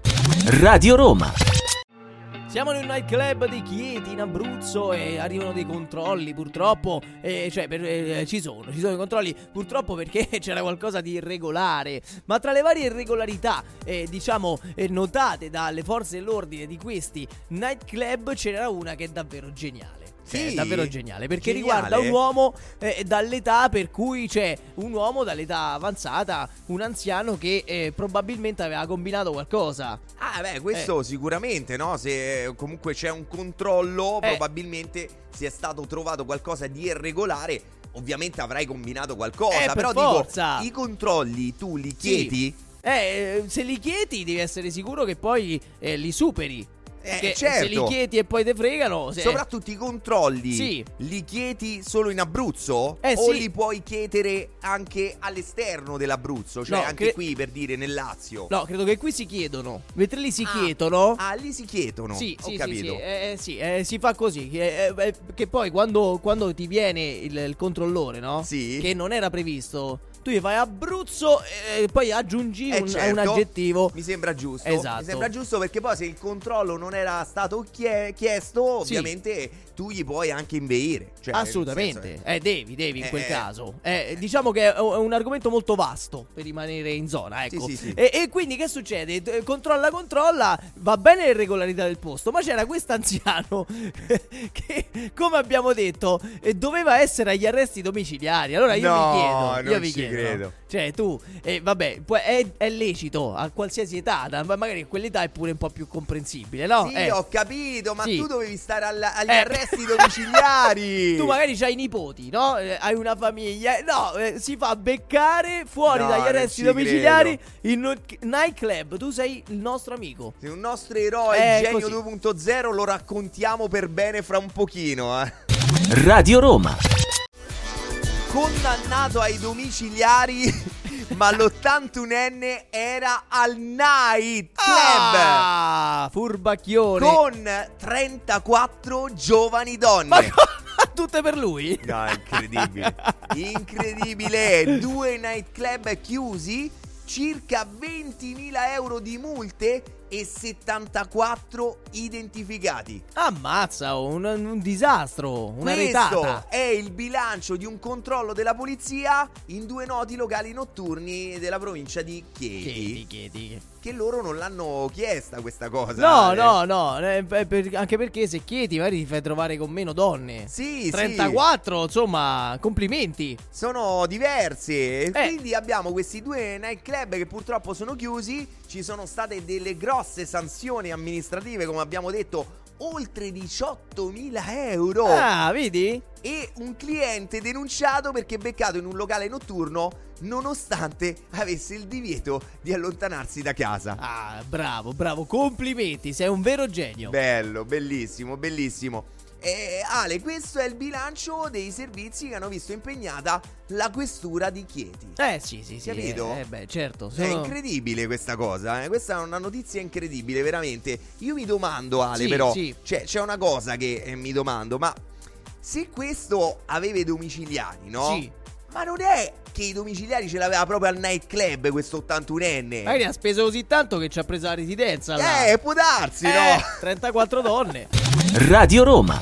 Radio Roma. Siamo in un nightclub di Chieti in Abruzzo e arrivano dei controlli purtroppo, eh, cioè per, eh, ci sono, ci sono i controlli purtroppo perché [LAUGHS] c'era qualcosa di irregolare, ma tra le varie irregolarità eh, diciamo eh, notate dalle forze dell'ordine di questi nightclub c'era una che è davvero geniale. Sì? è davvero geniale perché Geniale? riguarda un uomo eh, dall'età per cui c'è un uomo dall'età avanzata, un anziano che eh, probabilmente aveva combinato qualcosa. Ah, beh, questo sicuramente, no? Se comunque c'è un controllo, Eh. probabilmente sia stato trovato qualcosa di irregolare. Ovviamente avrai combinato qualcosa. Eh, per però forza. dico, i controlli tu li chiedi? Eh, se li chiedi devi essere sicuro che poi eh, li superi. Eh, certo. Se li chiedi e poi te fregano. Se... Soprattutto i controlli Sì. li chiedi solo in Abruzzo? Eh, o sì. li puoi chiedere anche all'esterno dell'Abruzzo? Cioè No, anche cre- qui per dire nel Lazio? No, credo che qui si chiedono. Mentre lì si Ah, chiedono. Ah, lì si chiedono. Sì, Ho sì, capito. sì, eh, sì, eh, si fa così. Che, eh, eh, che poi quando, quando ti viene il, il controllore, no? Sì. Che non era previsto. Tu gli fai Abruzzo e poi aggiungi Eh, un, certo. un aggettivo. Mi sembra giusto. Esatto. Mi sembra giusto perché poi se il controllo non era stato chie- chiesto, Sì. ovviamente tu gli puoi anche inveire. Cioè, Assolutamente, senso, eh, devi, devi in Eh, quel eh. caso. Eh, diciamo che è un argomento molto vasto per rimanere in zona, ecco. Sì, sì. E, e quindi che succede? Controlla, controlla, va bene l'irregolarità del posto, ma c'era questo anziano [LAUGHS] che, come abbiamo detto, eh, doveva essere agli arresti domiciliari. Allora io No, vi chiedo, io vi chiedo, credo. no? Cioè tu, eh, vabbè, pu- è, è lecito a qualsiasi età, da- ma magari a quell'età è pure un po' più comprensibile, no? Sì, Eh. ho capito, ma Sì. tu dovevi stare al- agli Eh. arresti domiciliari. [LAUGHS] Tu magari hai nipoti, no? Eh, hai una famiglia. No, eh, si fa beccare fuori No, dagli non arresti ci domiciliari in un nightclub. Tu sei il nostro amico. Sei un nostro eroe, Eh, genio così. 2.0, lo raccontiamo per bene fra un pochino. Eh. Radio Roma. Condannato ai domiciliari, [LAUGHS] ma l'81enne era al night club. Ah, furbacchione. con 34 giovani donne. Ma co- [LAUGHS] tutte per lui? No, incredibile. [LAUGHS] incredibile. Due nightclub chiusi, circa 20.000 euro di multe e 74 identificati. Ammazza, un, un disastro, una Questo retata. è il bilancio di un controllo della polizia in due noti locali notturni della provincia di Chieti. Chiedi, chiedi. Che loro non l'hanno chiesta questa cosa. No, eh. no, no, eh, per- anche perché se chiedi magari ti fai trovare con meno donne. Sì, sì. 34, insomma, complimenti. sono diverse. E Eh. Quindi abbiamo questi due nightclub che purtroppo sono chiusi. Ci sono state delle grosse sanzioni amministrative, come abbiamo detto, oltre 18.000 euro. Ah, vedi? E un cliente denunciato perché beccato in un locale notturno nonostante avesse il divieto di allontanarsi da casa. Ah, bravo, bravo, complimenti, sei un vero genio. Bello, bellissimo, bellissimo. E Ale, questo è il bilancio dei servizi che hanno visto impegnata la questura di Chieti. Eh sì, sì, sì. Capito? Eh, eh, beh, certo. È sono- incredibile questa cosa, eh? questa è una notizia incredibile, veramente. Io mi domando, Ale, Sì, però, sì. cioè, c'è una cosa che eh, mi domando, ma se questo aveva i domiciliari, no? Sì. Ma non è che i domiciliari ce l'aveva proprio al nightclub questo 81enne? Magari ha speso così tanto che ci ha preso la residenza. là. Eh, può darsi, Eh, no? 34 donne. Radio Roma.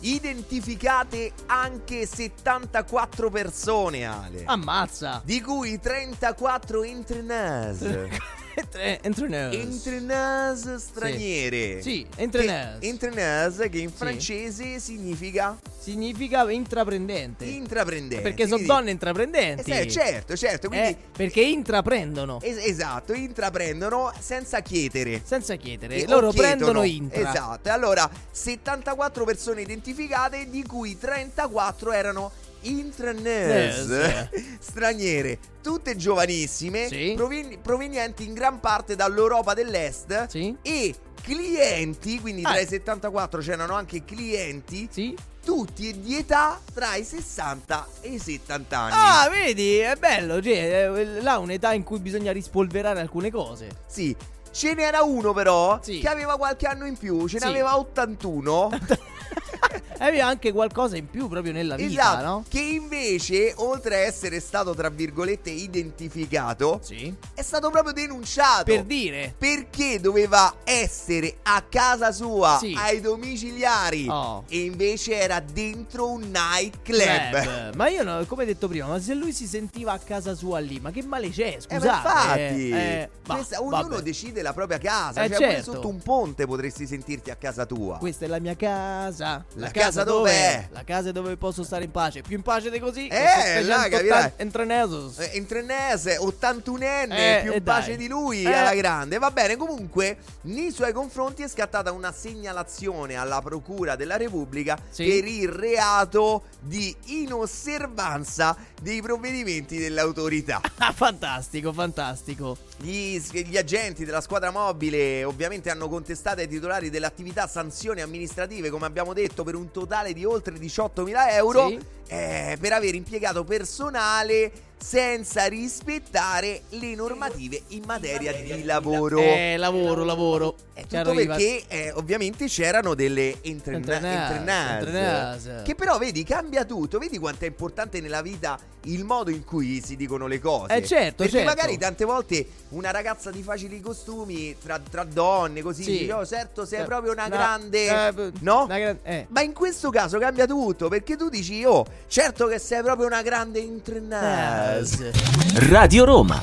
Identificate anche 74 persone, Ale. Ammazza. Di cui 34 entrenas. [LAUGHS] [LAUGHS] Tre- Entrepreneurs. Entrenas straniere. Sì, entrepreneurs. Che, entrenas che in francese significa Significa intraprendente. intraprendente. Perché sono donne Eh, intraprendenti. sì, certo, certo. Quindi, Eh, perché intraprendono. es- esatto, intraprendono senza chiedere. Senza chiedere. E- Loro chiedono. prendono intra. Esatto. Allora 74 persone identificate, di cui 34 erano intranes Yes. [LAUGHS] straniere, tutte giovanissime, Sì. proveni- provenienti in gran parte dall'Europa dell'Est Sì. e clienti, quindi tra Ah. i 74 c'erano anche clienti, Sì. tutti di età tra i 60 e i 70 anni. Ah, vedi, è bello. Cioè, eh, là un'età in cui bisogna rispolverare alcune cose. Sì. Ce n'era uno però Sì. che aveva qualche anno in più, ce Sì. n'aveva 81. [LAUGHS] Avevi anche qualcosa in più proprio nella vita, Esatto, no? che invece, oltre a essere stato, tra virgolette, identificato, Sì. è stato proprio denunciato. Per dire. Perché doveva essere a casa sua, Sì. ai domiciliari, Oh. e invece era dentro un nightclub. Club. Ma io, no, come detto prima, ma se lui si sentiva a casa sua lì, ma che male c'è? Eh, Scusate. infatti, eh, eh, bah, questa- ognuno vabbè. decide la propria casa. Eh, cioè, certo. sotto un ponte potresti sentirti a casa tua. Questa è la mia casa. La casa dov'è? La casa dove posso stare in pace. Più in pace di così. Eh, là, capirai. Entrenesos. Eh, Entrenese, 81enne, Eh, più e pace dai. di lui Eh. alla grande. Va bene, comunque, nei suoi confronti è scattata una segnalazione alla Procura della Repubblica Sì. per il reato di inosservanza dei provvedimenti dell'autorità. [LAUGHS] Ah, fantastico, fantastico. Gli, gli agenti della squadra mobile ovviamente hanno contestato ai titolari dell'attività sanzioni amministrative, come abbiamo detto, per un totale di oltre 18.000 euro Sì. eh, per aver impiegato personale senza rispettare le normative in materia di lavoro. Eh, lavoro, lavoro. È Ci tutto perché eh, ovviamente c'erano delle entrena- Entrenase, entrenase, entrenase. Che però vedi cambia tutto, vedi quanto è importante nella vita il modo in cui si dicono le cose. Eh, certo, Perché certo. magari tante volte una ragazza di facili costumi tra, tra donne così Sì. dice "Oh, certo sei Eh, proprio una no, grande eh, no? una gran- eh. Ma in questo caso cambia tutto perché tu dici "Oh, certo che sei proprio una grande entrenase". Radio Roma.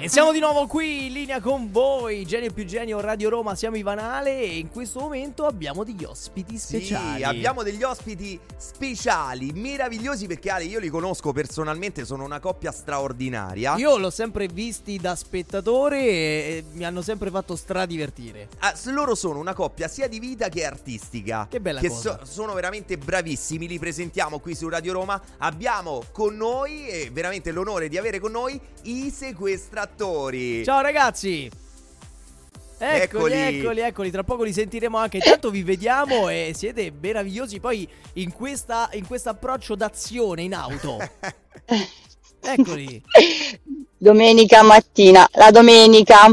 E siamo di nuovo qui in linea con voi, Genio più Genio Radio Roma, siamo Ivanale e in questo momento abbiamo degli ospiti speciali. Sì, abbiamo degli ospiti speciali, meravigliosi perché Ale io li conosco personalmente, sono una coppia straordinaria. Io l'ho sempre visti da spettatore e, mi hanno sempre fatto stradivertire. Ah, loro sono una coppia sia di vita che artistica. Che bella che cosa. so- sono veramente bravissimi. Li presentiamo qui su Radio Roma. Abbiamo con noi, e veramente l'onore di avere con noi, i sequestratori. Ciao ragazzi! Eccoli, Eccoli. eccoli, eccoli, tra poco li sentiremo anche. Intanto vi vediamo e siete meravigliosi poi in questa in questo approccio d'azione in auto. [LAUGHS] Eccoli. Domenica mattina, la domenica.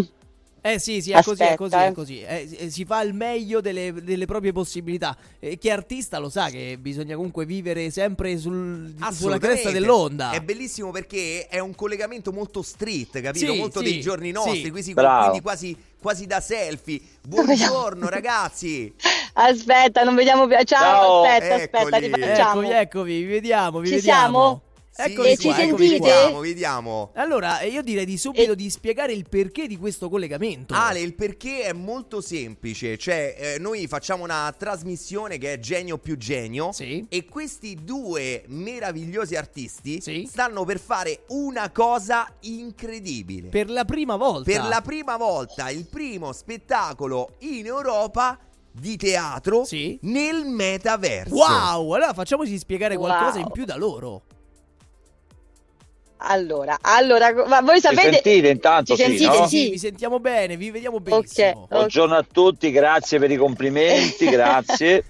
Eh sì, sì, è così, è Aspetta, così, è eh. così. Eh, eh, si fa il meglio delle, delle proprie possibilità. E chi è artista lo sa che bisogna comunque vivere sempre sul- sulla Assolutamente. cresta dell'onda. È bellissimo perché è un collegamento molto street, capito? Sì, molto sì, dei giorni nostri, sì. quindi, quindi quasi, quasi da selfie. Buongiorno ragazzi. [LAUGHS] Aspetta, non vediamo più. Ciao, Ciao. aspetta, aspetta, Eccoli. rifacciamo. Eccovi, eccovi, vi vediamo, vi Ci vediamo. siamo? Eccoli E qua, ci eccovi sentite? qua. Vediamo, vediamo. Allora, eh, io direi di subito E- di spiegare il perché di questo collegamento. Ale, il perché è molto semplice, cioè eh, noi facciamo una trasmissione che è Genio più Genio Sì. e questi due meravigliosi artisti Sì. stanno per fare una cosa incredibile. Per la prima volta. Per la prima volta il primo spettacolo in Europa di teatro Sì. nel metaverso. Wow, allora facciamoci spiegare qualcosa Wow. in più da loro. Allora, allora, ma voi Mi sapete... sentite intanto, Ci sì, sentite? no? Sì. vi sentiamo bene, vi vediamo benissimo. Ok. Buongiorno a tutti, grazie per i complimenti, [LAUGHS] grazie.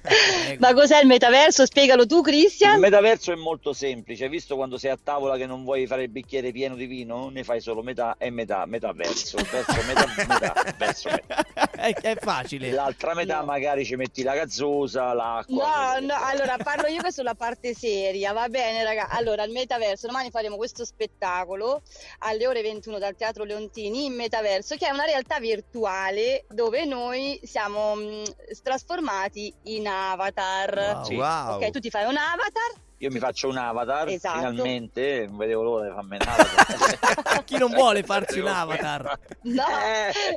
Ma cos'è il metaverso? Spiegalo tu, Il Christian. metaverso è molto semplice, visto quando sei a tavola che non vuoi fare il bicchiere pieno di vino, ne fai solo metà e metà, metaverso, verso metà, metà, verso metà. [LAUGHS] è, è facile. L'altra metà No. magari ci metti la gazzosa, l'acqua. No, no, allora parlo io che sono la parte seria, va bene raga. Allora, il metaverso, domani faremo questo spettacolo alle ore 21 dal Teatro Leontini in metaverso, che è una realtà virtuale dove noi siamo mh, trasformati in avatar. Wow. Sì. Wow. Ok, tu ti fai un avatar, Io mi faccio un avatar, Esatto. finalmente, non vedevo l'ora di farmi un avatar. [LAUGHS] Chi non vuole farsi un avatar? No,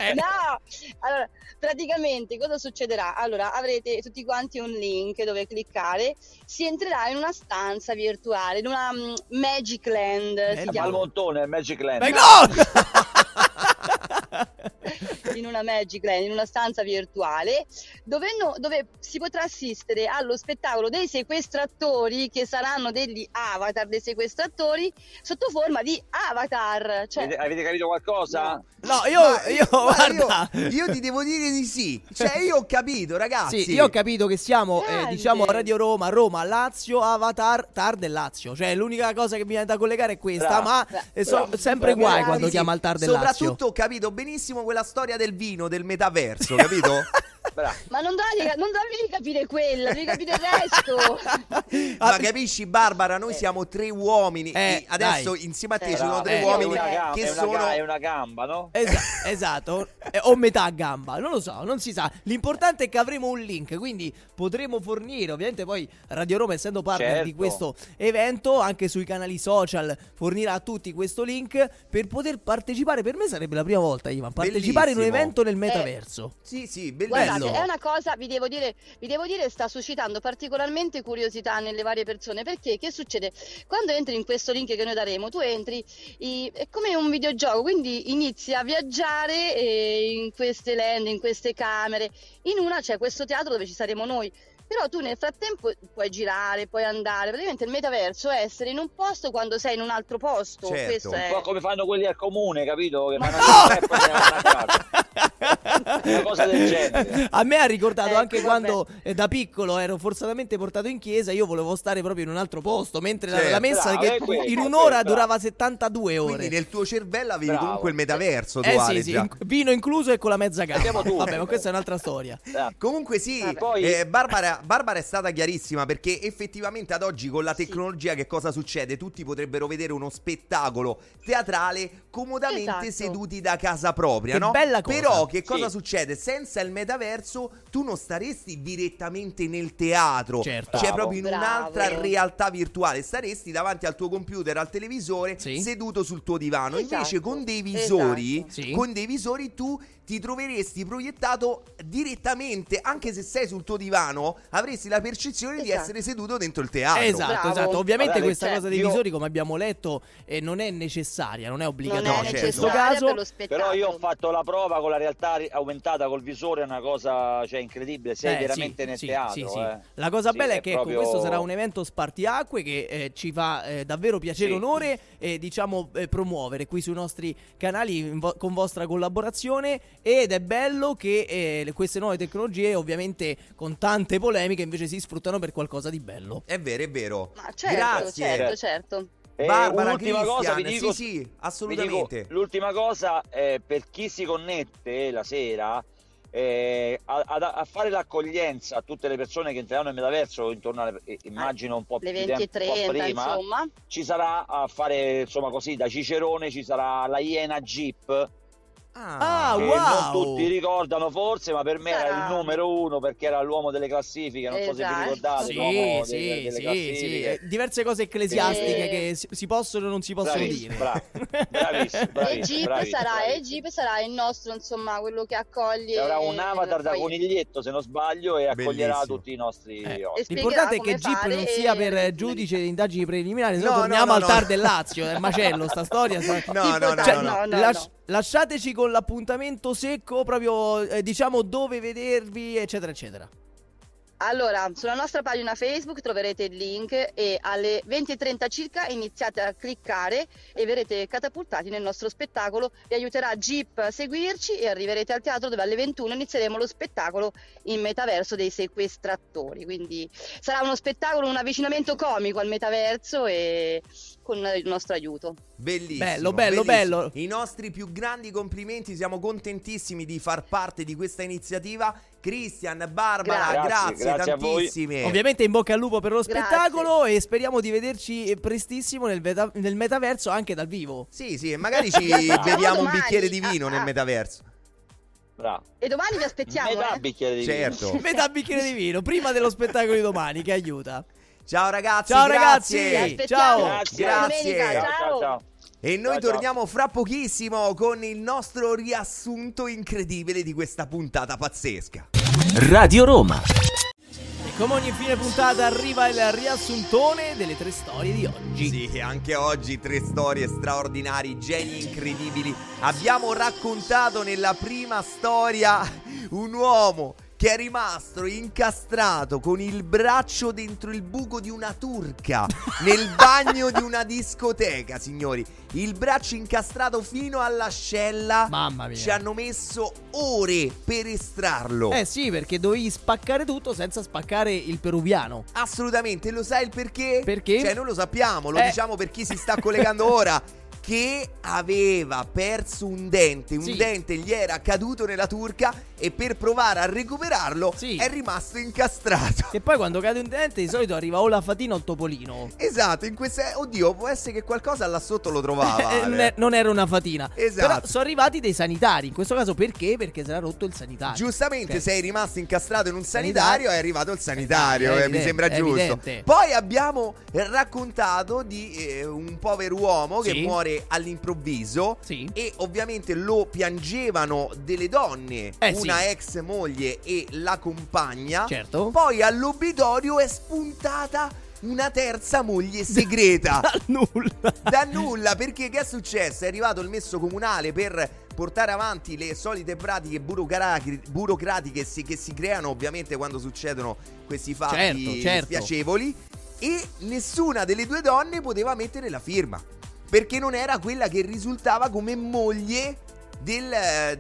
Eh. no. Allora, praticamente cosa succederà? Allora, avrete tutti quanti un link dove cliccare, si entrerà in una stanza virtuale, in una mm, Magic Land, si Bello. chiama. Balmontone, Magic Land. Ma no! [LAUGHS] [LAUGHS] in una Magic Land, in una stanza virtuale, dove, no- dove si potrà assistere allo spettacolo dei sequestratori, che saranno degli avatar dei sequestratori, sotto forma di avatar. Cioè, Avete, avete capito qualcosa? No, io, Ma- io, [LAUGHS] ma guarda. io, io ti devo dire di sì. Cioè, io ho capito, ragazzi. Sì, io ho capito che siamo, eh, diciamo, a Radio Roma, Roma, Lazio, Avatar, Tar del Lazio. Cioè, l'unica cosa che mi viene da collegare è questa, Bravo. ma eh, so- Bravo. sempre Bravo. guai quando sì. chiama il Tar del Lazio. Soprattutto ho capito benissimo quella storia del vino, del metaverso, capito? [LAUGHS] Ma non dovevi, non dovevi capire quella, devi capire il resto. [LAUGHS] Ma capisci, Barbara? Noi siamo tre uomini. Eh, e adesso dai. insieme a te Eh, ci sono tre eh, uomini è una, gamba, che è una sono. ga- è una gamba, no? Esa- [LAUGHS] esatto, Eh, o metà gamba, non lo so, non si sa. L'importante è che avremo un link, quindi potremo fornire, ovviamente poi Radio Roma essendo partner Certo. di questo evento, anche sui canali social fornirà a tutti questo link per poter partecipare. Per me sarebbe la prima volta, Ivan, partecipare in un Bellissimo. evento nel metaverso. Sì, sì, Guardate, bellissimo. è una cosa, vi devo dire, vi devo dire, sta suscitando particolarmente curiosità nelle varie persone. Perché che succede? Quando entri in questo link che noi daremo, tu entri, i- è come un videogioco, quindi inizi a viaggiare eh, in queste land, in queste camere. In una c'è questo teatro dove ci saremo noi. Però tu nel frattempo puoi girare, puoi andare. Praticamente il metaverso è essere in un posto quando sei in un altro posto. Certo. Questo Un è... po' come fanno quelli al comune, capito? Che Ma vanno [LAUGHS] Una cosa del genere. A me ha ricordato Ecco, anche quando eh, da piccolo ero forzatamente portato in chiesa, io volevo stare proprio in un altro posto, mentre la- Certo. la, messa Bravo, che è questo, in un'ora questo. durava 72 ore. Quindi nel tuo cervello avevi Bravo. comunque il metaverso, tu Eh sì, sì, in- vino incluso e con la mezza gamba. Vabbè, ma questa è un'altra storia. Eh, [LAUGHS] Comunque sì, Ah, poi- eh, Barbara, Barbara è stata chiarissima perché effettivamente ad oggi con la tecnologia che cosa succede? Tutti potrebbero vedere uno spettacolo teatrale comodamente Esatto. seduti da casa propria, Che no? bella cosa. Però che cosa Sì. succede? Senza il metaverso tu non staresti direttamente nel teatro, Certo. cioè Bravo. proprio in Bravo. un'altra realtà virtuale, staresti davanti al tuo computer, al televisore, Sì. seduto sul tuo divano. Esatto. Invece con dei visori, Esatto. Sì. con dei visori tu ti troveresti proiettato direttamente, anche se sei sul tuo divano, avresti la percezione di Esatto. essere seduto dentro il teatro. Esatto, Bravo. esatto. Ovviamente Guardate, questa cioè, cosa dei io- visori, come abbiamo letto, eh, non è necessaria, non è non obbligatoria è certo. in questo caso. per. Però io ho fatto la prova con la realtà aumentata col visore, è una cosa cioè, incredibile. Sei Eh, veramente sì, nel sì, teatro. sì, sì. eh. La cosa Sì, bella è è che ecco, proprio- questo sarà un evento spartiacque che eh, ci fa eh, davvero piacere e Sì. onore diciamo eh, promuovere qui sui nostri canali vo- con vostra collaborazione ed è bello che eh, queste nuove tecnologie ovviamente con tante polemiche invece si sfruttano per qualcosa di bello. È vero, è vero. Ma certo, Grazie. certo, certo. E Barbara, un'ultima cosa vi dico, sì, sì, vi assolutamente. dico, l'ultima cosa è per chi si connette la sera eh, a, a- a fare l'accoglienza a tutte le persone che entreranno nel metaverso intorno alle, eh, immagino un po' Le più 20 e tempo, un po' 30, prima insomma. ci sarà a fare insomma così da Cicerone ci sarà la Iena Jeep Ah, che wow! non tutti ricordano forse ma per me era il numero uno perché era l'uomo delle classifiche non so se vi Esatto. ricordate Sì, l'uomo sì, delle, delle sì, sì, classifiche eh, diverse cose ecclesiastiche Eh. che si, possono o non si possono Bravissimo, dire. bravo. Bravissimo, E [LAUGHS] bravissimo, Jeep bravissimo, sarà, e bravissimo. Sarà il nostro, insomma, quello che accoglie. Avrà un avatar da coniglietto se non sbaglio e accoglierà Bellissimo. tutti i nostri Eh, ospiti. L'importante è che Jeep non sia e- per eh, giudice di indagini preliminari, se no, No, no, torniamo no, al no. TAR del Lazio, è macello sta [LAUGHS] storia. sta- No, no, no, Cioè, no, Lasciateci con l'appuntamento secco, proprio eh, diciamo dove vedervi, eccetera, eccetera. Allora, sulla nostra pagina Facebook troverete il link e alle 20.30 circa iniziate a cliccare e verrete catapultati nel nostro spettacolo. Vi aiuterà Jeep a seguirci e arriverete al teatro dove alle 21 inizieremo lo spettacolo in metaverso dei sequestratori. Quindi sarà uno spettacolo, un avvicinamento comico al metaverso e con il nostro aiuto. Bellissimo. Bello, bello, bellissimo. bello. I nostri più grandi complimenti, siamo contentissimi di far parte di questa iniziativa. Cristian, Barbara, Grazie, grazie, grazie tantissime. Ovviamente in bocca al lupo per lo Grazie. spettacolo e speriamo di vederci prestissimo nel, veta- nel metaverso anche dal vivo. Sì, sì, e magari ci [LAUGHS] beviamo un bicchiere di vino Ah, nel metaverso. Bravo. E domani vi aspettiamo. Metà eh. bicchiere di vino. Certo. [LAUGHS] Metà bicchiere di vino prima dello spettacolo di domani che aiuta. Ciao ragazzi, Ciao, grazie. ragazzi. Ciao. Grazie. Ciao, ciao, ciao. E noi Ciao, ciao. torniamo fra pochissimo con il nostro riassunto incredibile di questa puntata pazzesca. Radio Roma. E come ogni fine puntata arriva il riassuntone delle tre storie di oggi. Sì, anche oggi tre storie straordinarie, geni incredibili. Abbiamo raccontato nella prima storia un uomo che è rimasto incastrato con il braccio dentro il buco di una turca nel [LAUGHS] bagno di una discoteca, signori. Il braccio incastrato fino all'ascella. Mamma mia. Ci hanno messo ore per estrarlo. Eh sì, perché dovevi spaccare tutto senza spaccare il peruviano. Assolutamente, lo sai il perché? Perché? Cioè, non lo sappiamo, lo Eh. diciamo per chi si sta collegando [LAUGHS] ora. che aveva perso un dente, un Sì. dente gli era caduto nella turca e per provare a recuperarlo Sì. è rimasto incastrato. Che poi quando cade un dente di solito arriva o la fatina o il topolino. Esatto, in questa oddio, può essere che qualcosa là sotto lo trovava. [LAUGHS] Eh, non, Ale. è- non era una fatina. Esatto. Però sono arrivati dei sanitari. In questo caso perché? Perché si era rotto il sanitario. Giustamente Ok. sei rimasto incastrato in un Sanitario. sanitario, è arrivato il sanitario, È eh, mi evidente, sembra giusto. evidente. Poi abbiamo raccontato di eh, un povero uomo che Sì. muore all'improvviso Sì. e ovviamente lo piangevano delle donne, Eh, una sì. ex moglie e la compagna. Certo. Poi all'obitorio è spuntata una terza moglie segreta. [LAUGHS] Dal nulla. Da nulla, perché che è successo? È arrivato il messo comunale per portare avanti le solite pratiche burocrati- burocratiche si- che si creano ovviamente quando succedono questi fatti Certo, certo. spiacevoli e nessuna delle due donne poteva mettere la firma perché non era quella che risultava come moglie del,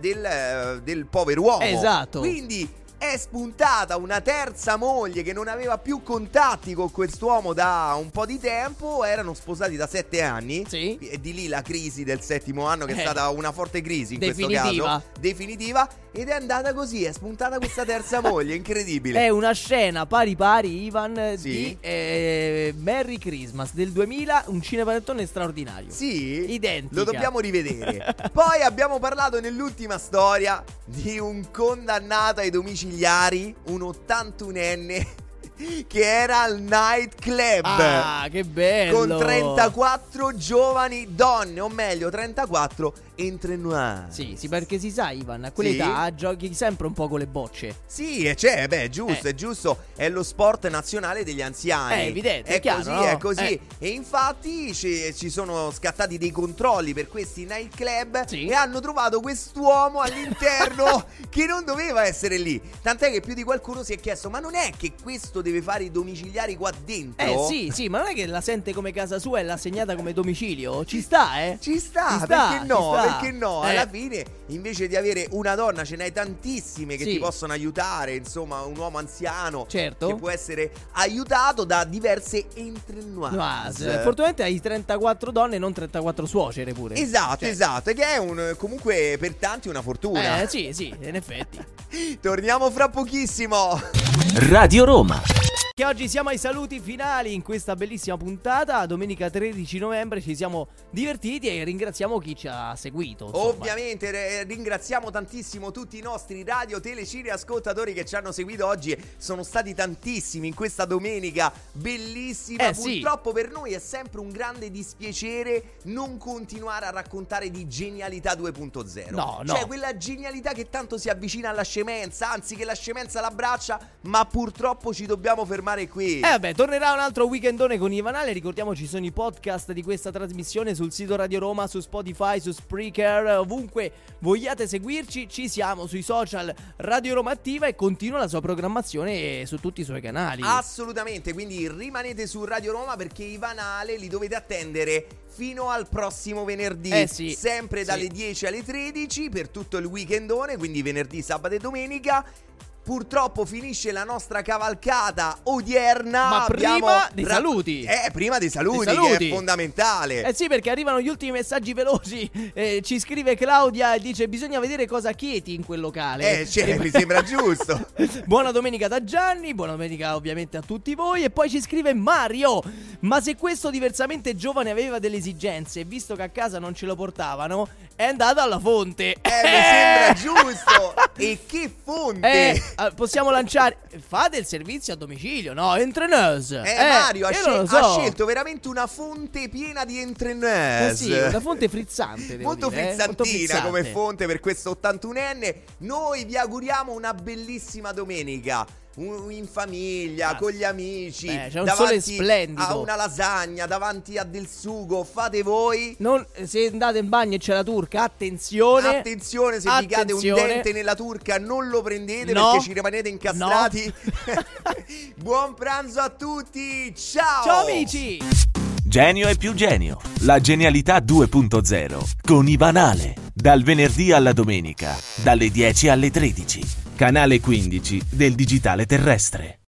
del- del povero uomo. Esatto. Quindi è spuntata una terza moglie che non aveva più contatti con quest'uomo da un po' di tempo. Erano sposati da sette anni. Sì. E di lì la crisi del settimo anno, che è Eh. stata una forte crisi in Definitiva. questo caso. Definitiva. Ed è andata così, è spuntata questa terza moglie, incredibile. [LAUGHS] È una scena pari pari, Ivan, Sì. di eh, Merry Christmas del 2000, un cinepanettone straordinario. Sì, Identica. lo dobbiamo rivedere. [LAUGHS] Poi abbiamo parlato nell'ultima storia di un condannato ai domiciliari, un 81enne che era al nightclub. Ah, che bello. Con 34 giovani donne, o meglio 34 entrenoir. Sì, sì, perché si sa, Ivan, a quell'età giochi sempre un po' con le bocce. Sì, e c'è, beh, è giusto, Eh. è giusto, è lo sport nazionale degli anziani. È evidente, è è chiaro, così, no? è così. Eh. E infatti ci, ci sono scattati dei controlli per questi nightclub Sì. e hanno trovato quest'uomo all'interno [LAUGHS] che non doveva essere lì. Tant'è che più di qualcuno si è chiesto, ma non è che questo deve fare i domiciliari qua dentro? Eh sì, sì, ma non è che la sente come casa sua e l'ha segnata come domicilio? Ci sta, eh? Ci sta, Ci sta, perché no? sta. Perché no? Eh. Alla fine, invece di avere una donna, ce n'hai tantissime che Sì. ti possono aiutare. Insomma, un uomo anziano Certo. che può essere aiutato da diverse entrenoise. Noise. Fortunatamente hai 34 donne e non 34 suocere pure. Esatto, Cioè, esatto. Che è un, comunque per tanti una fortuna. Eh sì, sì, in effetti. [LAUGHS] Torniamo fra pochissimo. Radio Roma. Che oggi siamo ai saluti finali in questa bellissima puntata. Domenica 13 novembre ci siamo divertiti e ringraziamo chi ci ha seguito. insomma. Ovviamente re- ringraziamo tantissimo tutti i nostri radio, telecine ascoltatori che ci hanno seguito oggi. Sono stati tantissimi in questa domenica bellissima. Eh, sì. Purtroppo per noi è sempre un grande dispiacere non continuare a raccontare di genialità 2.0. No, no. Cioè quella genialità che tanto si avvicina alla scemenza, anzi che la scemenza l'abbraccia, ma purtroppo ci dobbiamo fermare qui. Eh vabbè, tornerà un altro weekendone con Ivanale. Ricordiamoci sono i podcast di questa trasmissione sul sito Radio Roma, su Spotify, su Spreaker, ovunque vogliate seguirci. Ci siamo sui social Radio Roma Attiva e continua la sua programmazione su tutti i suoi canali. Assolutamente, quindi rimanete su Radio Roma perché i Vanale li dovete attendere fino al prossimo venerdì. Eh sì, Sempre sì. dalle 10 alle 13 per tutto il weekendone, quindi venerdì, sabato e domenica. Purtroppo finisce la nostra cavalcata odierna. Ma prima dei saluti. Eh, prima dei saluti, Dei saluti. che è fondamentale. Eh sì, perché arrivano gli ultimi messaggi veloci. Eh, ci scrive Claudia e dice: Bisogna vedere cosa chieti in quel locale. Eh, cioè, mi sembra giusto. [LAUGHS] Buona domenica da Gianni, buona domenica ovviamente a tutti voi. E poi ci scrive Mario: Ma se questo diversamente giovane aveva delle esigenze, visto che a casa non ce lo portavano, è andato alla fonte. Eh, mi sembra [LAUGHS] giusto. E che fonte. Eh, eh, possiamo lanciare. Fate il servizio a domicilio, no? Entreneuse. Eh, Mario ha, scel- lo ha so. scelto veramente una fonte piena di Eh entreneuse. sì, una fonte frizzante. Molto dire, eh, frizzantina frizzante. come fonte per questo 81enne. Noi vi auguriamo una bellissima domenica. In famiglia, Ah, con gli amici, beh, c'è un davanti sole splendido. a una lasagna, davanti a del sugo. Fate voi. Non, se andate in bagno e c'è la turca, attenzione. Attenzione se vi cade un dente nella turca, non lo prendete No. perché ci rimanete incastrati. No. [LAUGHS] [LAUGHS] Buon pranzo a tutti. Ciao. Ciao amici! Genio e più genio. La genialità 2.0 con Ivanale. Dal venerdì alla domenica, dalle 10 alle 13. Canale 15 del digitale terrestre.